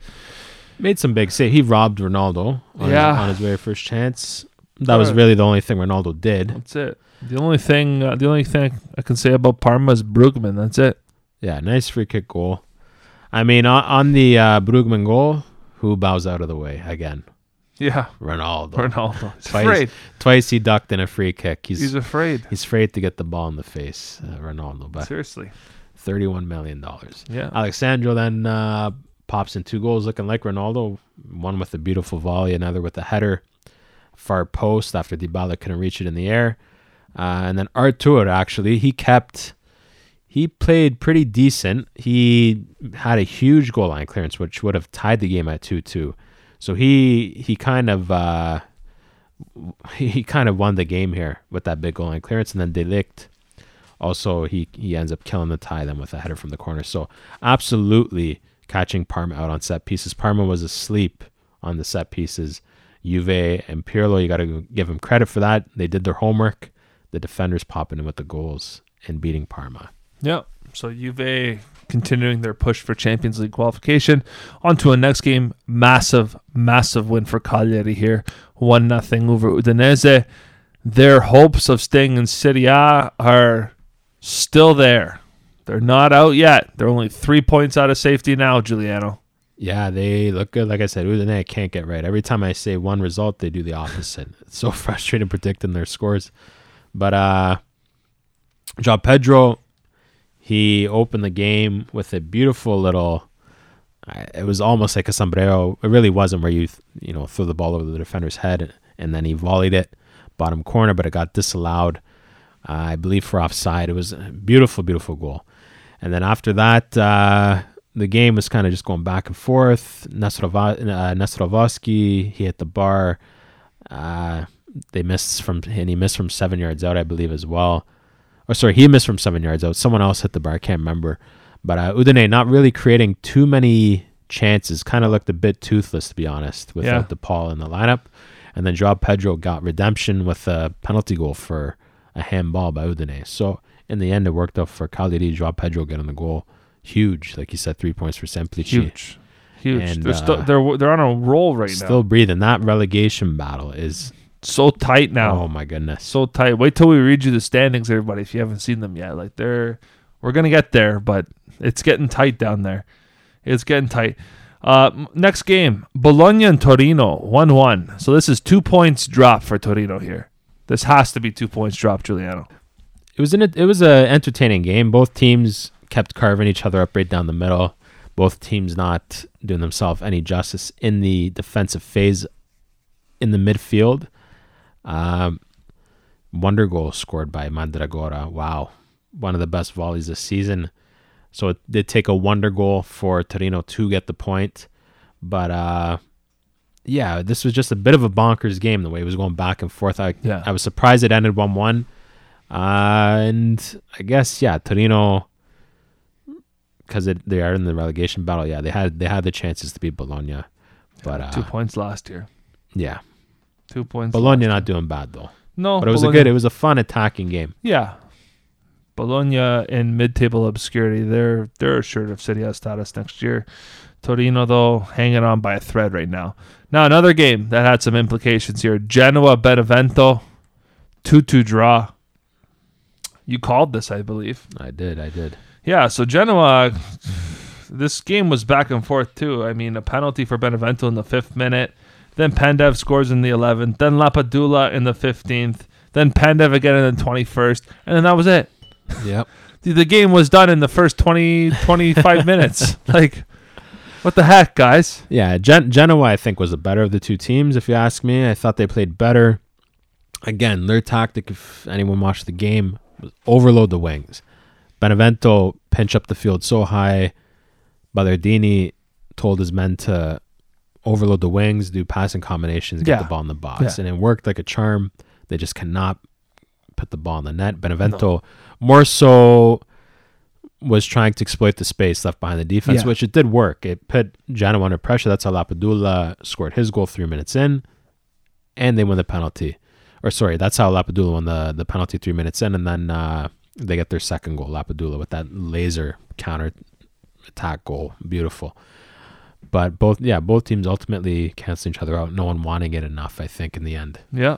Made some big save. He robbed Ronaldo on, Yeah. his, on his very first chance. That was really the only thing Ronaldo did. That's it. The only thing, uh, the only thing I can say about Parma is Brugman. That's it. Yeah, nice free kick goal. I mean, on, on the uh, Brugman goal, who bows out of the way again? Yeah, Ronaldo. Ronaldo. He's Twice. afraid. Twice he ducked in a free kick. He's He's he's, afraid. afraid to get the ball in the face, uh, Ronaldo. But Seriously. thirty-one million dollars. Yeah. Alex Sandro then uh, pops in two goals, looking like Ronaldo. One with a beautiful volley, another with a header, far post after Dybala couldn't reach it in the air. Uh, and then Arthur actually he kept. He played pretty decent. He had a huge goal line clearance, which would have tied the game at two-two. So he he kind of uh, he, he kind of won the game here with that big goal line clearance, and then De Ligt also he he ends up killing the tie then with a header from the corner. So absolutely catching Parma out on set pieces. Parma was asleep on the set pieces. Juve and Pirlo, you got to give them credit for that. They did their homework. The defenders popping in with the goals and beating Parma. Yeah. So Juve continuing their push for Champions League qualification. On to a next game. Massive, massive win for Cagliari here. 1 nothing over Udinese. Their hopes of staying in Serie A are still there. They're not out yet. They're only three points out of safety now, Giuliano. Yeah, they look good. Like I said, Udine can't get right. Every time I say one result, they do the opposite. [laughs] It's so [laughs] frustrating predicting their scores. But uh Joao Pedro, he opened the game with a beautiful little. It was almost like a sombrero. It really wasn't where you you know throw the ball over the defender's head and then he volleyed it. bottom corner, but it got disallowed, uh, I believe, for offside. It was a beautiful, beautiful goal. And then after that, uh, the game was kind of just going back and forth. Nestrova- uh, he hit the bar. Uh, they missed from, and he missed from seven yards out, I believe, as well. Or sorry, he missed from seven yards out. Someone else hit the bar. I can't remember. But uh, Udine not really creating too many chances. Kind of looked a bit toothless, to be honest, without Yeah. De Paul in the lineup. And then Joao Pedro got redemption with a penalty goal for a handball by Udine. So in the end, it worked out for Cagliari. Joao Pedro getting the goal. Huge, like you said, three points for Semplici. Huge, huge. And, they're still uh, they're they're on a roll right Still now. Still breathing. That relegation battle is So tight now. oh my goodness. so tight. Wait till we read you the standings, everybody. If you haven't seen them yet, like they're we're gonna get there, but it's getting tight down there. It's getting tight. Uh, next game, Bologna and Torino, one-one. So this is two points drop for Torino here. This has to be two points drop, Giuliano. It was an it was a entertaining game. Both teams kept carving each other up right down the middle. Both teams not doing themselves any justice in the defensive phase in the midfield. Um, wonder goal scored by Mandragora. Wow, one of the best volleys this season. So it did take a wonder goal for Torino to get the point, but uh, yeah, this was just a bit of a bonkers game the way it was going back and forth. I Yeah. I was surprised it ended one one. Uh, and I guess yeah, Torino because they are in the relegation battle. Yeah, they had they had the chances to beat Bologna, but uh, two points last year. yeah, Two points. Bologna not doing bad though. No, But it was Bologna- a good, it was a fun attacking game. Yeah. Bologna in mid-table obscurity. They're they're assured of Serie A status next year. Torino though hanging on by a thread right now. Now another game that had some implications here. Genoa Benevento, two-two draw. You called this, I believe. I did, I did. Yeah, so Genoa, this game was back and forth too. I mean, a penalty for Benevento in the fifth minute, then Pandev scores in the 11th, then Lapadula in the 15th, then Pandev again in the 21st, and then that was it. Yep. [laughs] The, the game was done in the first 20, 25 [laughs] minutes. Like, what the heck, guys? Yeah, Gen- Genoa I think was the better of the two teams. If you ask me, I thought they played better. Again, their tactic, if anyone watched the game, overload the wings. Benevento pinch up the field so high. Ballardini told his men to overload the wings, do passing combinations, get Yeah. the ball in the box, Yeah. and it worked like a charm. They just cannot put the ball in the net. Benevento more so was trying to exploit the space left behind the defense, Yeah. which it did work. It put Genoa under pressure. That's how Lapadula scored his goal three minutes in, and they win the penalty. Or sorry, that's how Lapadula won the, the penalty three minutes in, and then uh, they get their second goal, Lapadula, with that laser counter attack goal. Beautiful. But both, yeah, both teams ultimately canceling each other out. No one wanting it enough, I think, in the end. Yeah,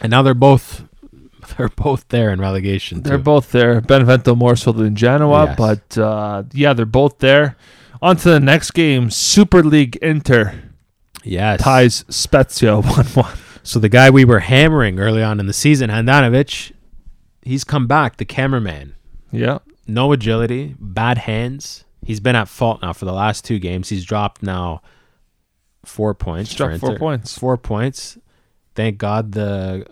And now they're both, [laughs] they're both there in relegation. they're too. both there. Benevento more so than Genoa, Yes. but uh, yeah, they're both there. On to the next game Super League Inter yes. ties Spezia [laughs] 1 1. So the guy we were hammering early on in the season, Handanovic, he's come back. The cameraman, Yeah. no agility, bad hands. He's been at fault now for the last two games. He's dropped now four points. He's dropped four points. Four points. Thank God the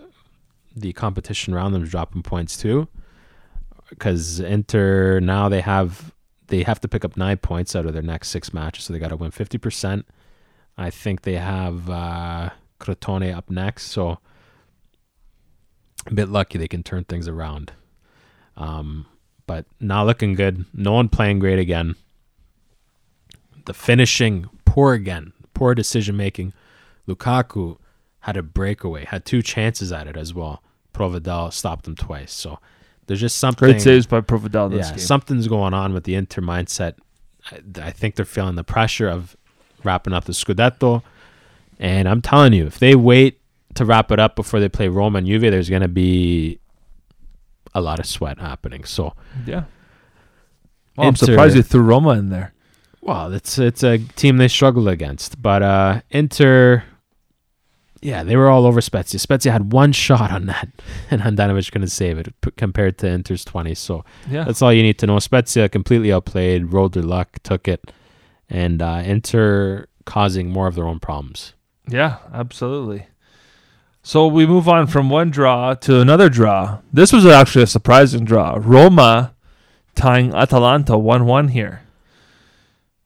the competition around them is dropping points too, because Inter now they have they have to pick up nine points out of their next six matches, so they got to win fifty percent. I think they have uh, Crotone up next, so a bit lucky they can turn things around. Um, but not looking good. No one playing great again. The finishing poor again. Poor decision making. Lukaku had a breakaway, had two chances at it as well. Provedel stopped him twice. So there's just something. Great saves by Provedel this yeah, game. something's going on with the Inter mindset. I, I think they're feeling the pressure of wrapping up the Scudetto. And I'm telling you, if they wait to wrap it up before they play Roma and Juve, there's going to be a lot of sweat happening. So, yeah. Well, I'm surprised you threw Roma in there. well, it's it's a team they struggle against. But uh Inter, yeah, they were all over Spezia. Spezia had one shot on that, [laughs] and Handanovic couldn't save it p- compared to Inter's 20. So Yeah. That's all you need to know. Spezia completely outplayed, rolled their luck, took it, and uh, Inter causing more of their own problems. Yeah, absolutely. So we move on from one draw to another draw. This was actually a surprising draw. Roma tying Atalanta 1 1 here.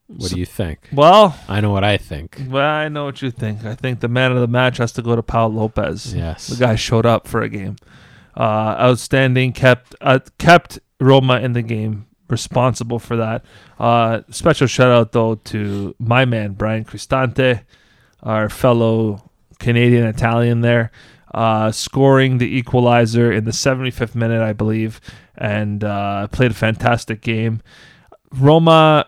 What do you think? Well, I know what I think. well, I know what you think. I think the man of the match has to go to Paul Lopez. Yes. The guy showed up for a game. Uh, outstanding, kept uh, kept Roma in the game, responsible for that. Uh, special shout out though to my man Bryan Cristante, our fellow Canadian Italian there, uh, scoring the equalizer in the 75th minute, I believe, and uh, played a fantastic game. Roma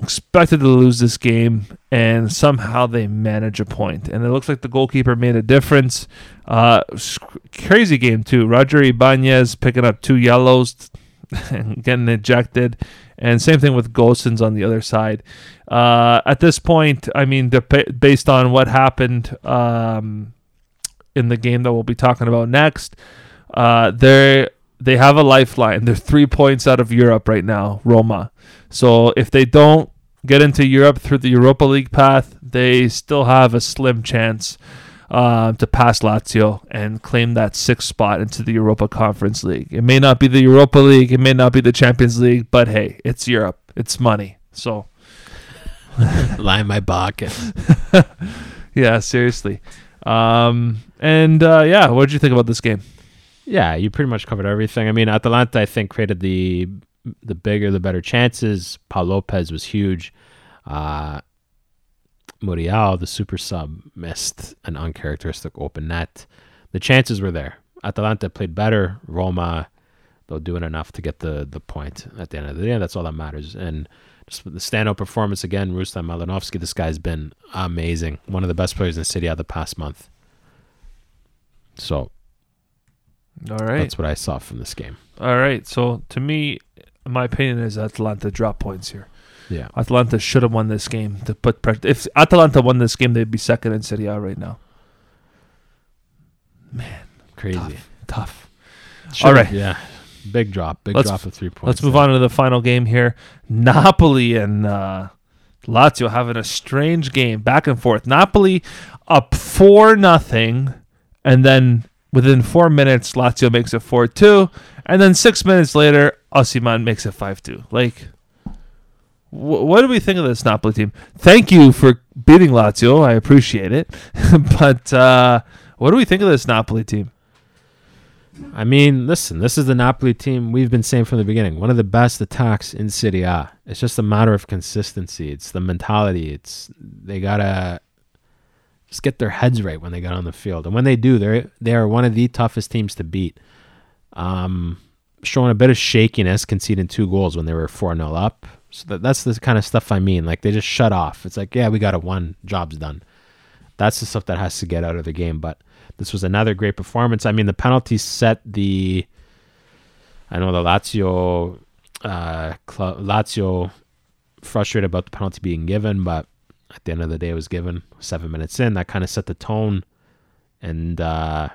expected to lose this game, and somehow they manage a point. And it looks like the goalkeeper made a difference. Uh, crazy game too. Roger Ibanez picking up two yellows and [laughs] getting ejected, and same thing with Gosens on the other side. Uh, at this point, I mean, based on what happened um, in the game that we'll be talking about next, uh, they they have a lifeline. They're three points out of Europe right now, Roma. So if they don't get into Europe through the Europa League path, they still have a slim chance uh, to pass Lazio and claim that sixth spot into the Europa Conference League. It may not be the Europa League, it may not be the Champions League, but hey, it's Europe. It's money. So [laughs] Line my pocket. [laughs] yeah, seriously. Um, and uh, yeah, what did you think about this game? Yeah, you pretty much covered everything. I mean, Atalanta, I think, created the the bigger, the better chances. Paul Lopez was huge. Uh, Muriel, the super sub, missed an uncharacteristic open net. The chances were there. Atalanta played better. Roma, they'll do it enough to get the the point at the end of the day. That's all that matters. And just the standout performance again, Rustam Malinovsky. This guy's been amazing. One of the best players in the city out the past month. So All right. that's what I saw from this game. All right. So to me, my opinion is Atalanta drop points here. Yeah. Atalanta should have won this game to put pressure. If Atalanta won this game, they'd be second in Serie A right now. Man, crazy. Tough. Tough. Sure. All right. Yeah. Big drop. Big Let's- drop of three points. Let's move on to the final game here. Napoli and uh, Lazio having a strange game, back and forth. Napoli up four nothing, and then within four minutes, Lazio makes it four two, and then six minutes later, Osimhen makes it five two. Like, wh- what do we think of this Napoli team? Thank you for beating Lazio. I appreciate it, [laughs] but uh, what do we think of this Napoli team? I mean, listen, this is the Napoli team we've been saying from the beginning. One of the best attacks in Serie A. It's just a matter of consistency. It's the mentality. It's they gotta just get their heads right when they get on the field, and when they do, they're they are one of the toughest teams to beat. Um, showing a bit of shakiness, conceding two goals when they were four 0 up. So that, that's the kind of stuff I mean. Like they just shut off. It's like, yeah, we got a one, job's done. That's the stuff that has to get out of the game. But this was another great performance. I mean, the penalty set the. I know the Lazio, uh, cl- Lazio, frustrated about the penalty being given, but at the end of the day, it was given seven minutes in. That kind of set the tone, and uh,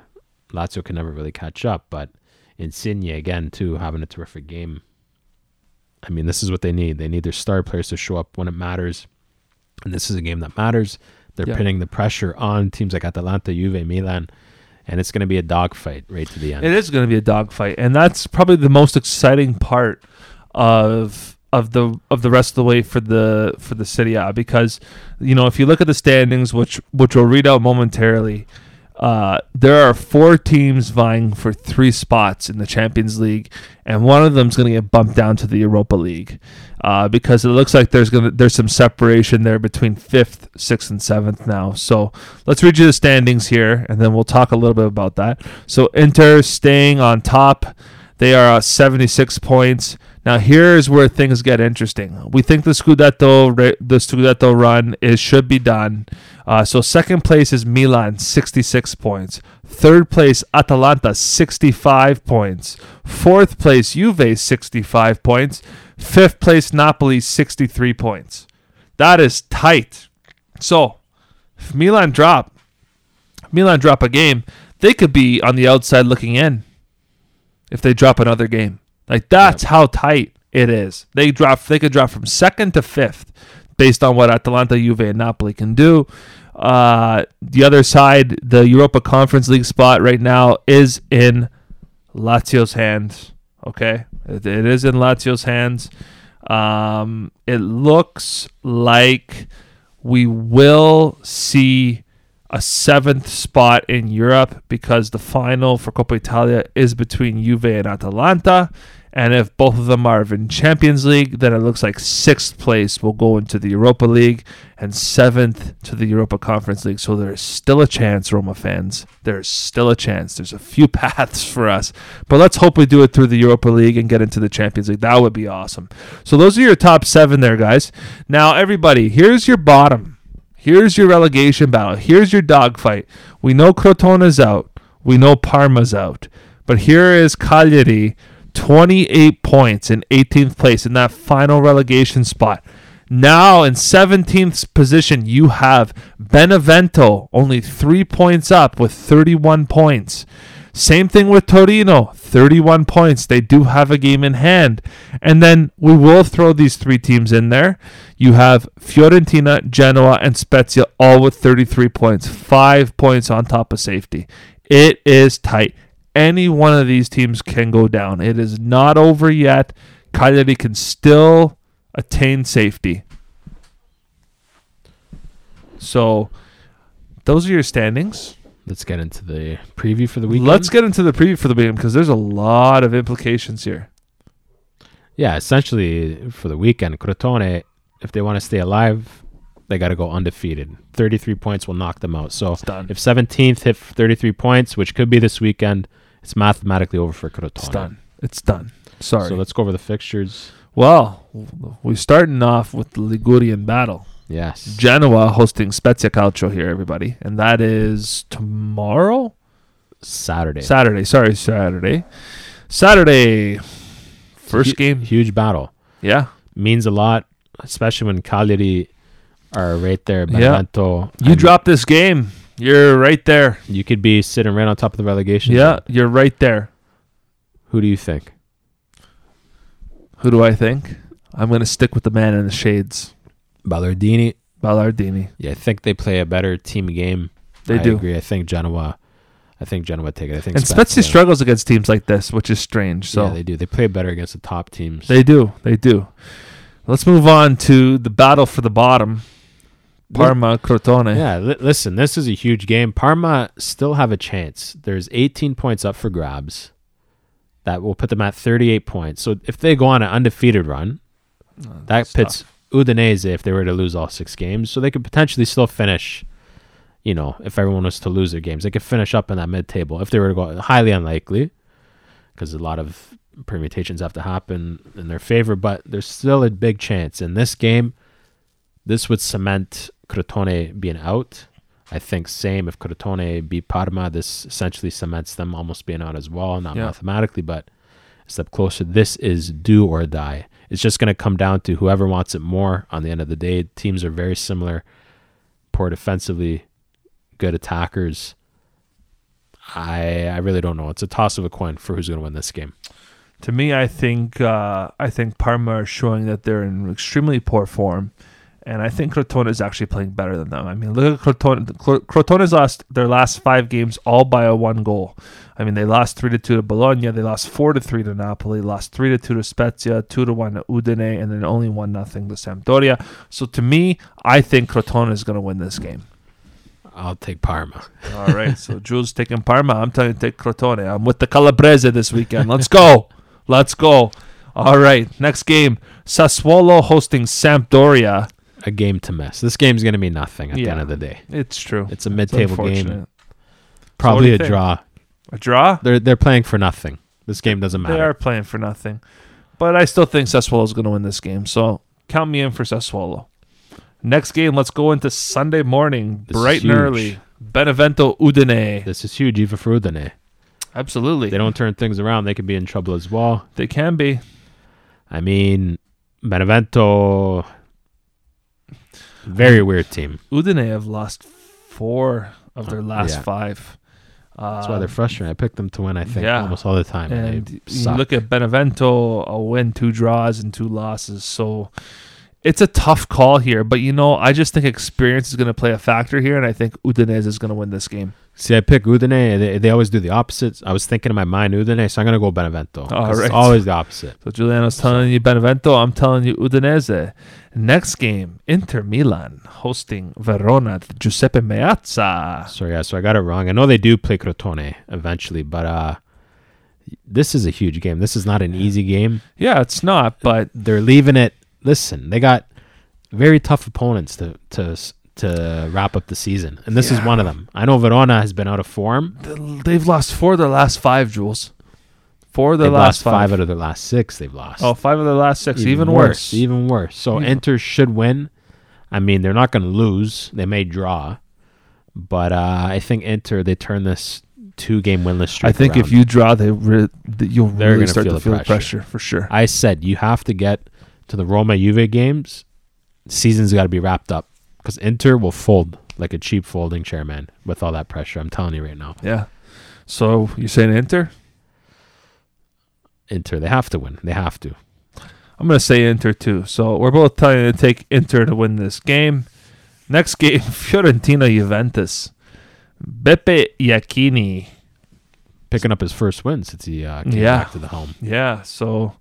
Lazio can never really catch up. But Insigne again too, having a terrific game. I mean, this is what they need. They need their star players to show up when it matters, and this is a game that matters. They're Yeah. putting the pressure on teams like Atalanta, Juve, Milan, and it's going to be a dogfight right to the end. It is going to be a dogfight, and that's probably the most exciting part of of the of the rest of the way for the for the Serie A because you know if you look at the standings, which which we'll read out momentarily, uh, there are four teams vying for three spots in the Champions League, and one of them's going to get bumped down to the Europa League uh, because it looks like there's gonna there's some separation there between fifth, sixth, and seventh now. So let's read you the standings here, and then we'll talk a little bit about that. So Inter staying on top. They are at 76 points. Now here's where things get interesting. We think the Scudetto the Scudetto run is should be done. Uh, so second place is Milan, 66 points. Third place Atalanta, 65 points. Fourth place Juve, 65 points. Fifth place Napoli, 63 points. That is tight. So if Milan drop, Milan drop a game, they could be on the outside looking in if they drop another game. Like that's how tight it is. They drop they could drop from second to fifth based on what Atalanta, Juve, and Napoli can do. Uh, the other side, the Europa Conference League spot right now is in Lazio's hands. Okay, it, it is in Lazio's hands. Um, it looks like we will see a seventh spot in Europe because the final for Coppa Italia is between Juve and Atalanta. And if both of them are in Champions League, then it looks like sixth place will go into the Europa League and seventh to the Europa Conference League. So there's still a chance, Roma fans. There's still a chance. There's a few [laughs] paths for us. But let's hope we do it through the Europa League and get into the Champions League. That would be awesome. So those are your top seven there, guys. Now, everybody, here's your bottom. Here's your relegation battle. Here's your dogfight. We know Crotone's out. We know Parma's out. But here is Cagliari 28 points in 18th place in that final relegation spot. Now in 17th position, you have Benevento, only three points up with 31 points. Same thing with Torino, 31 points. They do have a game in hand. And then we will throw these three teams in there. You have Fiorentina, Genoa, and Spezia all with 33 points, five points on top of safety. It is tight any one of these teams can go down. It is not over yet. Cagliari can still attain safety. So, those are your standings. Let's get into the preview for the weekend. Let's get into the preview for the weekend because there's a lot of implications here. Yeah, essentially for the weekend, Crotone, if they want to stay alive, they got to go undefeated. 33 points will knock them out. So if 17th hit 33 points, which could be this weekend, it's mathematically over for Crotone. It's done. It's done. Sorry. So let's go over the fixtures. well, we're starting off with the Ligurian battle. Yes. Genoa hosting Spezia Calcio here, everybody. And that is tomorrow? Saturday. Saturday. Sorry, Saturday. Saturday. First Hu- game. Huge battle. Yeah. Means a lot, especially when Cagliari are right there. Yeah. You drop this game. You're right there. You could be sitting right on top of the relegation. Yeah, zone. you're right there. Who do you think? Who do I think? I'm going to stick with the man in the shades. Ballardini. Ballardini. Yeah, I think they play a better team game. They I do. agree. I think Genoa. I think Genoa take it. I think And Spezia struggles against teams like this, which is strange. So yeah, they do. They play better against the top teams. They do. They do. Let's move on to the battle for the bottom. Parma, Crotone. yeah, li- listen, this is a huge game. Parma still have a chance. There's 18 points up for grabs. That will put them at 38 points. So if they go on an undefeated run, oh, that that's pits Udinese if they were to lose all six games. So they could potentially still finish, you know, if everyone was to lose their games, they could finish up in that mid table. If they were to go, highly unlikely, because a lot of permutations have to happen in their favor, but there's still a big chance. In this game, this would cement Crotone being out. I think same if Crotone beat Parma, this essentially cements them almost being out as well, not Yeah. mathematically, but a step closer. This is do or die. It's just going to come down to whoever wants it more on the end of the day. Teams are very similar, poor defensively, good attackers. I I really don't know. It's a toss of a coin for who's going to win this game. To me, I think uh, I think Parma are showing that they're in extremely poor form, and I think Crotone is actually playing better than them. I mean, look at Crotone. Cro- Crotone's lost their last five games all by a one goal. I mean, they lost three to two to Bologna, they lost four to three to Napoli, lost three to two to Spezia, two to one to Udine, and then only one nothing to Sampdoria. So to me, I think Crotone is going to win this game. I'll take Parma. [laughs] All right, so Jules taking Parma. I'm telling you, take Crotone. I'm with the Calabrese this weekend. Let's go. Let's go. All right, next game. Sassuolo hosting Sampdoria. A game to miss. This game's going to mean nothing at the end of the day. It's true. It's a mid-table game. Probably do a think? draw. A draw? They're they're playing for nothing. This game doesn't matter. They are playing for nothing. But I still think Sassuolo is going to win this game. So count me in for Sassuolo. Next game, let's go into Sunday morning, This bright and early. Benevento Udine. This is huge even for Udine. Absolutely. They don't turn things around, they could be in trouble as well. They can be. I mean, Benevento, very weird team. Udine have lost four of their Uh, last yeah. five. That's why they're Um, frustrating. I picked them to win. I think yeah. almost all the time. And they you look at Benevento, a win, two draws, and two losses. So it's a tough call here, but you know, I just think experience is going to play a factor here, and I think Udinese is going to win this game. See, I pick Udine. They, they always do the opposites. I was thinking in my mind Udine, so I'm gonna go Benevento. All right. It's always the opposite. So Giuliano's telling you Benevento, I'm telling you Udinese. Next game, Inter Milan hosting Verona at Giuseppe Meazza. So yeah, so I got it wrong. I know they do play Crotone eventually, but uh, this is a huge game. This is not an easy game. Yeah, it's not, but They're leaving it. Listen, they got very tough opponents to to to wrap up the season, and this is one of them. I know Verona has been out of form. they've lost four of their last five, Jules. Four of their They've last five. five. out of their last six. They've lost. Oh, five of their last six. Even, worse. Even worse. So Even- Inter should win. I mean, they're not going to lose. They may draw, but uh, I think Inter they turn this two game winless streak. I think if you draw, they re- you'll They're really start feel to feel the pressure. pressure for sure. I said you have to get to the Roma Juve games, season's got to be wrapped up because Inter will fold like a cheap folding chair, man, with all that pressure. I'm telling you right now, Yeah. So you're saying Inter? Inter they have to win. They have to. I'm going to say Inter too. So we're both telling you to take Inter to win this game. Next game, [laughs] Fiorentina Juventus. Beppe Iachini. Picking up his first win since he uh, came Yeah. back to the home. Yeah, so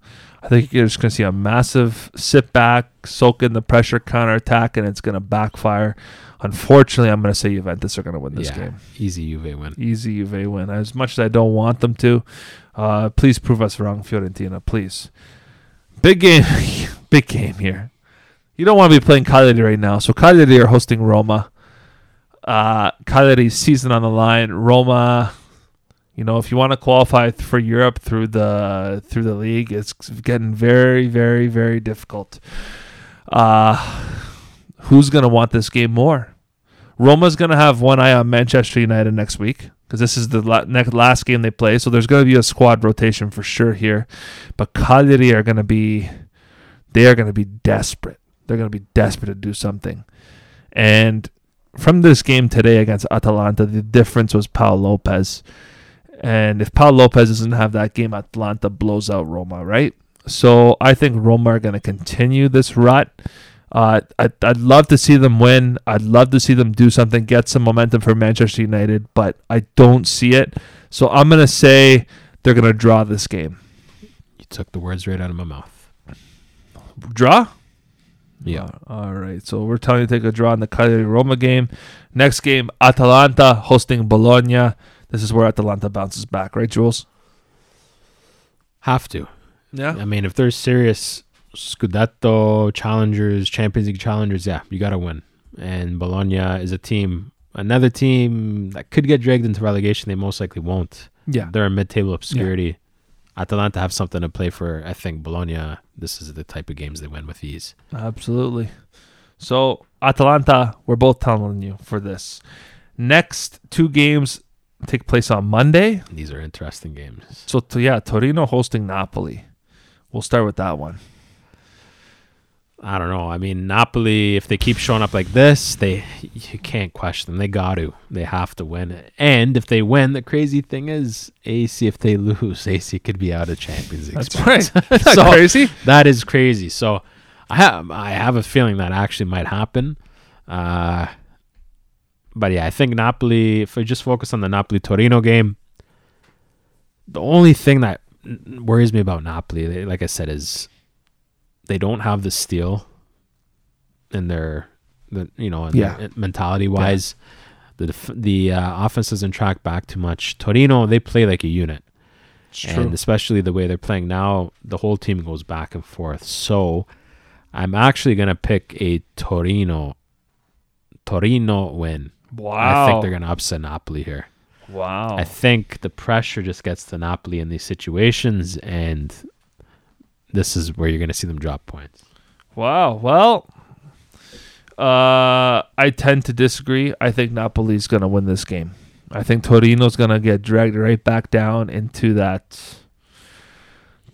I think you're just going to see a massive sit back, soak in the pressure, counterattack, and it's going to backfire. Unfortunately, I'm going to say Juventus are going to win this yeah, game. easy Juve win. Easy Juve win. As much as I don't want them to, uh, please prove us wrong, Fiorentina. Please. Big game, [laughs] big game here. You don't want to be playing Cagliari right now. So Cagliari are hosting Roma. Uh, Cagliari's season on the line. Roma, you know, if you want to qualify for Europe through the through the league, it's getting very, very, very difficult. Uh, who's gonna want this game more? Roma's going to have one eye on Manchester United next week because this is the la- next last game they play. So there's going to be a squad rotation for sure here. But Cagliari are going to be, they are going to be desperate. They're going to be desperate to do something. And from this game today against Atalanta, the difference was Paul Lopez. And if Paul Lopez doesn't have that game, Atalanta blows out Roma, right? So I think Roma are going to continue this rut. Uh, I'd, I'd love to see them win. I'd love to see them do something, get some momentum for Manchester United, but I don't see it. So I'm going to say they're going to draw this game. You took the words right out of my mouth. Draw? Yeah. Uh, all right. So we're telling you to take a draw in the Cagliari Roma game. Next game, Atalanta hosting Bologna. This is where Atalanta bounces back, right, Jules? Have to. Yeah. I mean, if there's serious Scudetto challengers, Champions League challengers, yeah, you got to win. And Bologna is a team, another team that could get dragged into relegation. They most likely won't. Yeah. They're in mid-table obscurity. Atalanta have something to play for. I think Bologna. This is the type of games they win with ease. Absolutely. So Atalanta, we're both telling you for this. Next two games take place on Monday. These are interesting games. So to, yeah, Torino hosting Napoli. We'll start with that one. I don't know. I mean, Napoli, if they keep showing up like this, they you can't question them. They got to. They have to win. And if they win, the crazy thing is, AC, if they lose, AC could be out of Champions League. That's spots. right. Isn't that [laughs] So- crazy? That is crazy. So I have I have a feeling that actually might happen. Uh, but yeah, I think Napoli. If we just focus on the Napoli Torino game, the only thing that worries me about Napoli, they- like I said, is they don't have the steel in their, the you know, Yeah. mentality wise. The def- the uh, offense doesn't track back too much. Torino, they play like a unit It's and especially the way they're playing now, the whole team goes back and forth. So I'm actually gonna pick a Torino Torino win. Wow. I think they're gonna upset Napoli here. Wow. I think the pressure just gets to Napoli in these situations, and this is where you're gonna see them drop points. Wow. Well, uh, I tend to disagree. I think Napoli's going to win this game. I think Torino's going to get dragged right back down into that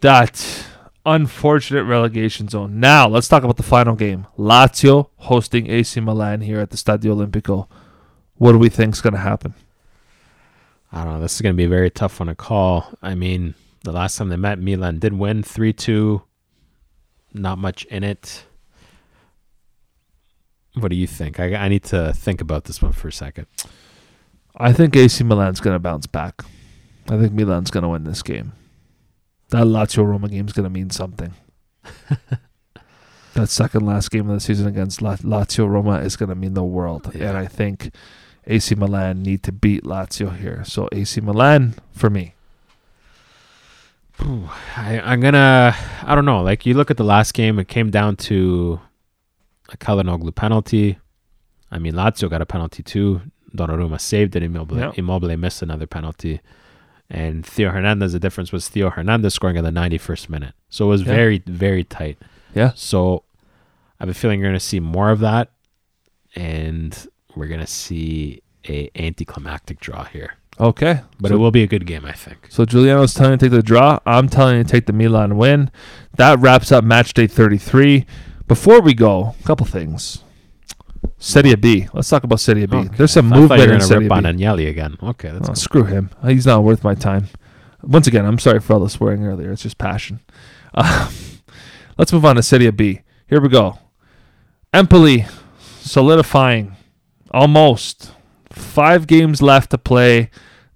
that unfortunate relegation zone. Now, let's talk about the final game. Lazio hosting AC Milan here at the Stadio Olimpico. What do we think is going to happen? I don't know. This is gonna be a very tough one to call. I mean, the last time they met, Milan did win three two. Not much in it. What do you think? I, I need to think about this one for a second. I think AC Milan's going to bounce back. I think Milan's going to win this game. That Lazio Roma game is going to mean something. [laughs] that second last game of the season against La- Lazio Roma is going to mean the world. Yeah. And I think AC Milan need to beat Lazio here. So AC Milan for me. I, I'm gonna. I don't know. Like you look at the last game, it came down to a Calhanoglu penalty. I mean, Lazio got a penalty too. Donnarumma saved it. Immobile, Yeah. Immobile missed another penalty. And Theo Hernandez, the difference was Theo Hernandez scoring in the 91st minute. So it was Yeah. very, very tight. Yeah. So I have a feeling you're going to see more of that. And we're going to see a anticlimactic draw here. Okay. But So- it will be a good game, I think. So Giuliano's telling you to take the draw. I'm telling you to take the Milan win. That wraps up match day 33. Before we go, a couple things. Serie B. Let's talk about Serie B. Okay. There's some I movement were in Serie rip B. on Agnelli again. Okay, that's Oh, cool. screw him. He's not worth my time. Once again, I'm sorry for all the swearing earlier. It's just passion. Uh, [laughs] let's move on to Serie B. Here we go. Empoli solidifying almost five games left to play.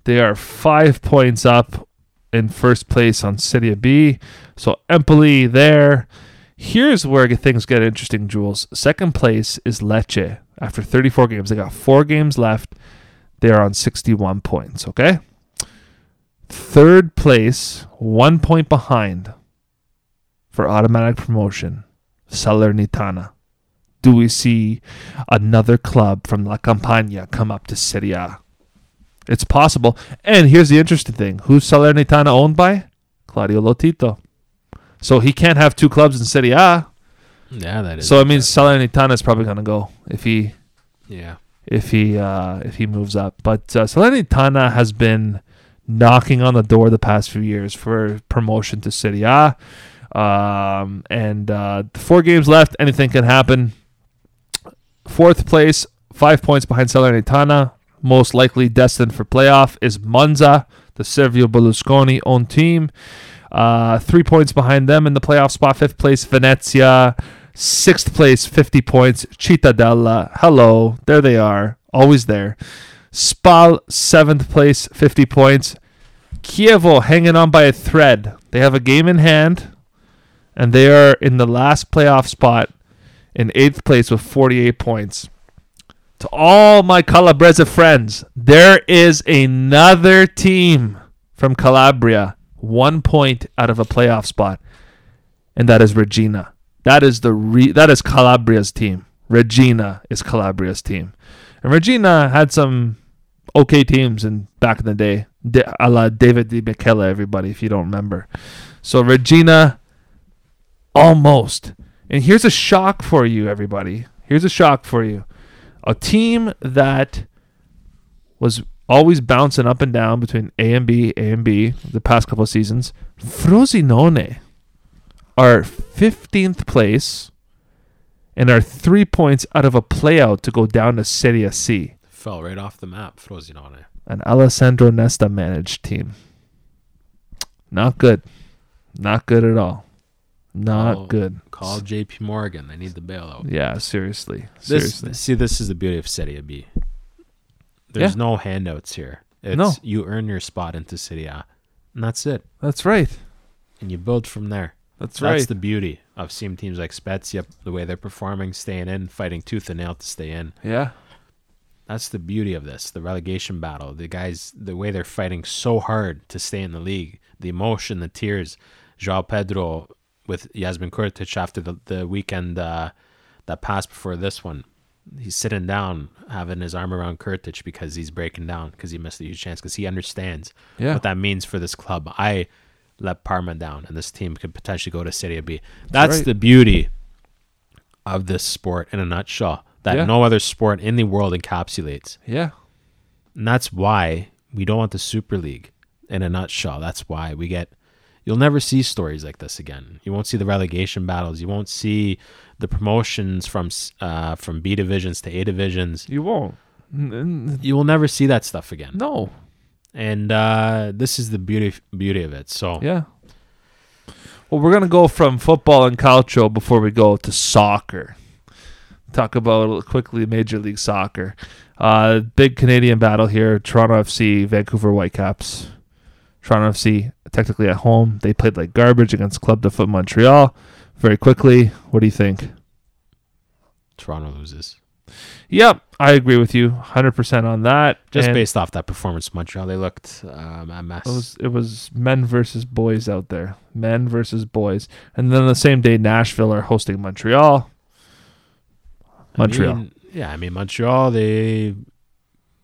They are five points up in first place on Serie B. So Empoli there. Here's where things get interesting, Jules. Second place is Lecce after 34 games. They got four games left. They are on 61 points, okay? Third place, one point behind for automatic promotion, Salernitana. Do we see another club from La Campania come up to Serie A? It's possible. And here's the interesting thing who's Salernitana owned by? Claudio Lotito. So he can't have two clubs in Serie A. Yeah, that is. So it means Salernitana is probably going to go if he yeah. if he uh, if he moves up. But uh, Salernitana has been knocking on the door the past few years for promotion to Serie A. Um, and uh, four games left, anything can happen. Fourth place, five points behind Salernitana. Most likely destined for playoff is Monza, the Sergio Berlusconi owned team. Uh, three points behind them in the playoff spot. Fifth place, Venezia. Sixth place, 50 points. Cittadella. Hello. There they are. Always there. Spal, seventh place, 50 points. Chievo hanging on by a thread. They have a game in hand, and they are in the last playoff spot in eighth place with 48 points. To all my Calabrese friends, there is another team from Calabria, one point out of a playoff spot, and that is Reggina. That is the re- that is Calabria's team. Reggina is Calabria's team, and Reggina had some okay teams in back in the day, De- a la David Di Michele. Everybody, if you don't remember, so Reggina almost. And here's a shock for you, everybody. Here's a shock for you. A team that was always bouncing up and down between A and B, A and B the past couple of seasons. Frosinone are 15th place and are three points out of a playout to go down to Serie C, Fell right off the map, Frosinone. an Alessandro Nesta managed team. Not good. Not good at all. Not Oh, good. Call JP Morgan. They need the bailout. Yeah, seriously. This, Seriously. see, this is the beauty of Serie B. There's Yeah. no handouts here. It's No. you earn your spot into Serie A, and that's it. That's right. And you build from there. That's, That's right. That's the beauty of seeing teams like Spezia, the way they're performing, staying in, fighting tooth and nail to stay in. yeah. That's the beauty of this, the relegation battle. The guys, the way they're fighting so hard to stay in the league, the emotion, the tears. Joao Pedro with Jasmin Kurtic after the, the weekend uh, that passed before this one. He's sitting down, having his arm around Kurtic because he's breaking down because he missed a huge chance because he understands Yeah. what that means for this club. I let Parma down, and this team could potentially go to Serie B. That's right. the beauty of this sport in a nutshell that Yeah. no other sport in the world encapsulates. Yeah. And that's why we don't want the Super League in a nutshell. That's why we get. You'll never see stories like this again. You won't see the relegation battles. You won't see the promotions from uh, from B divisions to A divisions. You won't. You will never see that stuff again. No. And uh, this is the beauty beauty of it. So Yeah. Well, we're gonna go from football and calcio before we go to soccer. talk about quickly Major League Soccer. Uh, big Canadian battle here: Toronto FC, Vancouver Whitecaps. Toronto FC technically at home. They played like garbage against Club de Foot Montreal. Very quickly, what do you think? Toronto loses. Yep, I agree with you 100% on that. Just And based off that performance, Montreal they looked um, a mess. It was it was men versus boys out there. Men versus boys. And then the same day Nashville are hosting Montreal. I Montreal. mean, yeah, I mean Montreal. They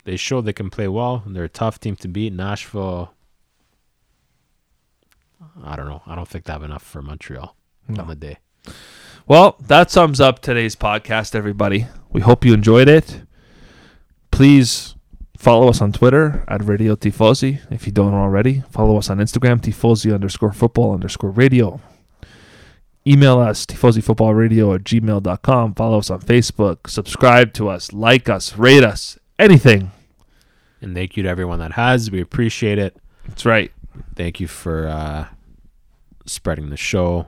they showed they can play well. And They're a tough team to beat. Nashville. I don't know. I don't think they have enough for Montreal No. on the day. Well, that sums up today's podcast, everybody. We hope you enjoyed it. Please follow us on Twitter at Radio Tifosi. If you don't already, follow us on Instagram, Tifosi underscore football underscore radio. Email us, tifosifootballradio at gmail.com. Follow us on Facebook. Subscribe to us. Like us. Rate us. Anything. And thank you to everyone that has. We appreciate it. That's right. Thank you for uh, spreading the show.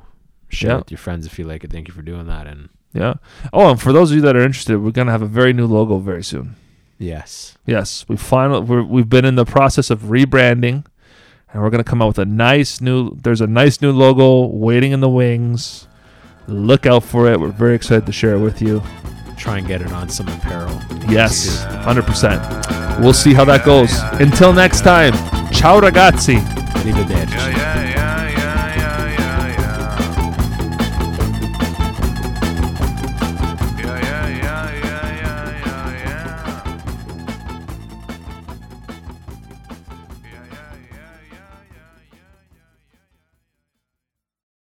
Share Yeah. with your friends if you like it. Thank you for doing that. And Yeah. Oh, and for those of you that are interested, we're going to have a very new logo very soon. yes, Yes, we finally we're, we've been in the process of rebranding, and we're gonna come out with a nice new. There's a nice new logo waiting in the wings. Look out for it. We're very excited to share it with you. Try and get it on some apparel. Yes, hundred percent. We'll see how that goes. Until next time, ciao ragazzi. Arrivederci. Yeah, yeah,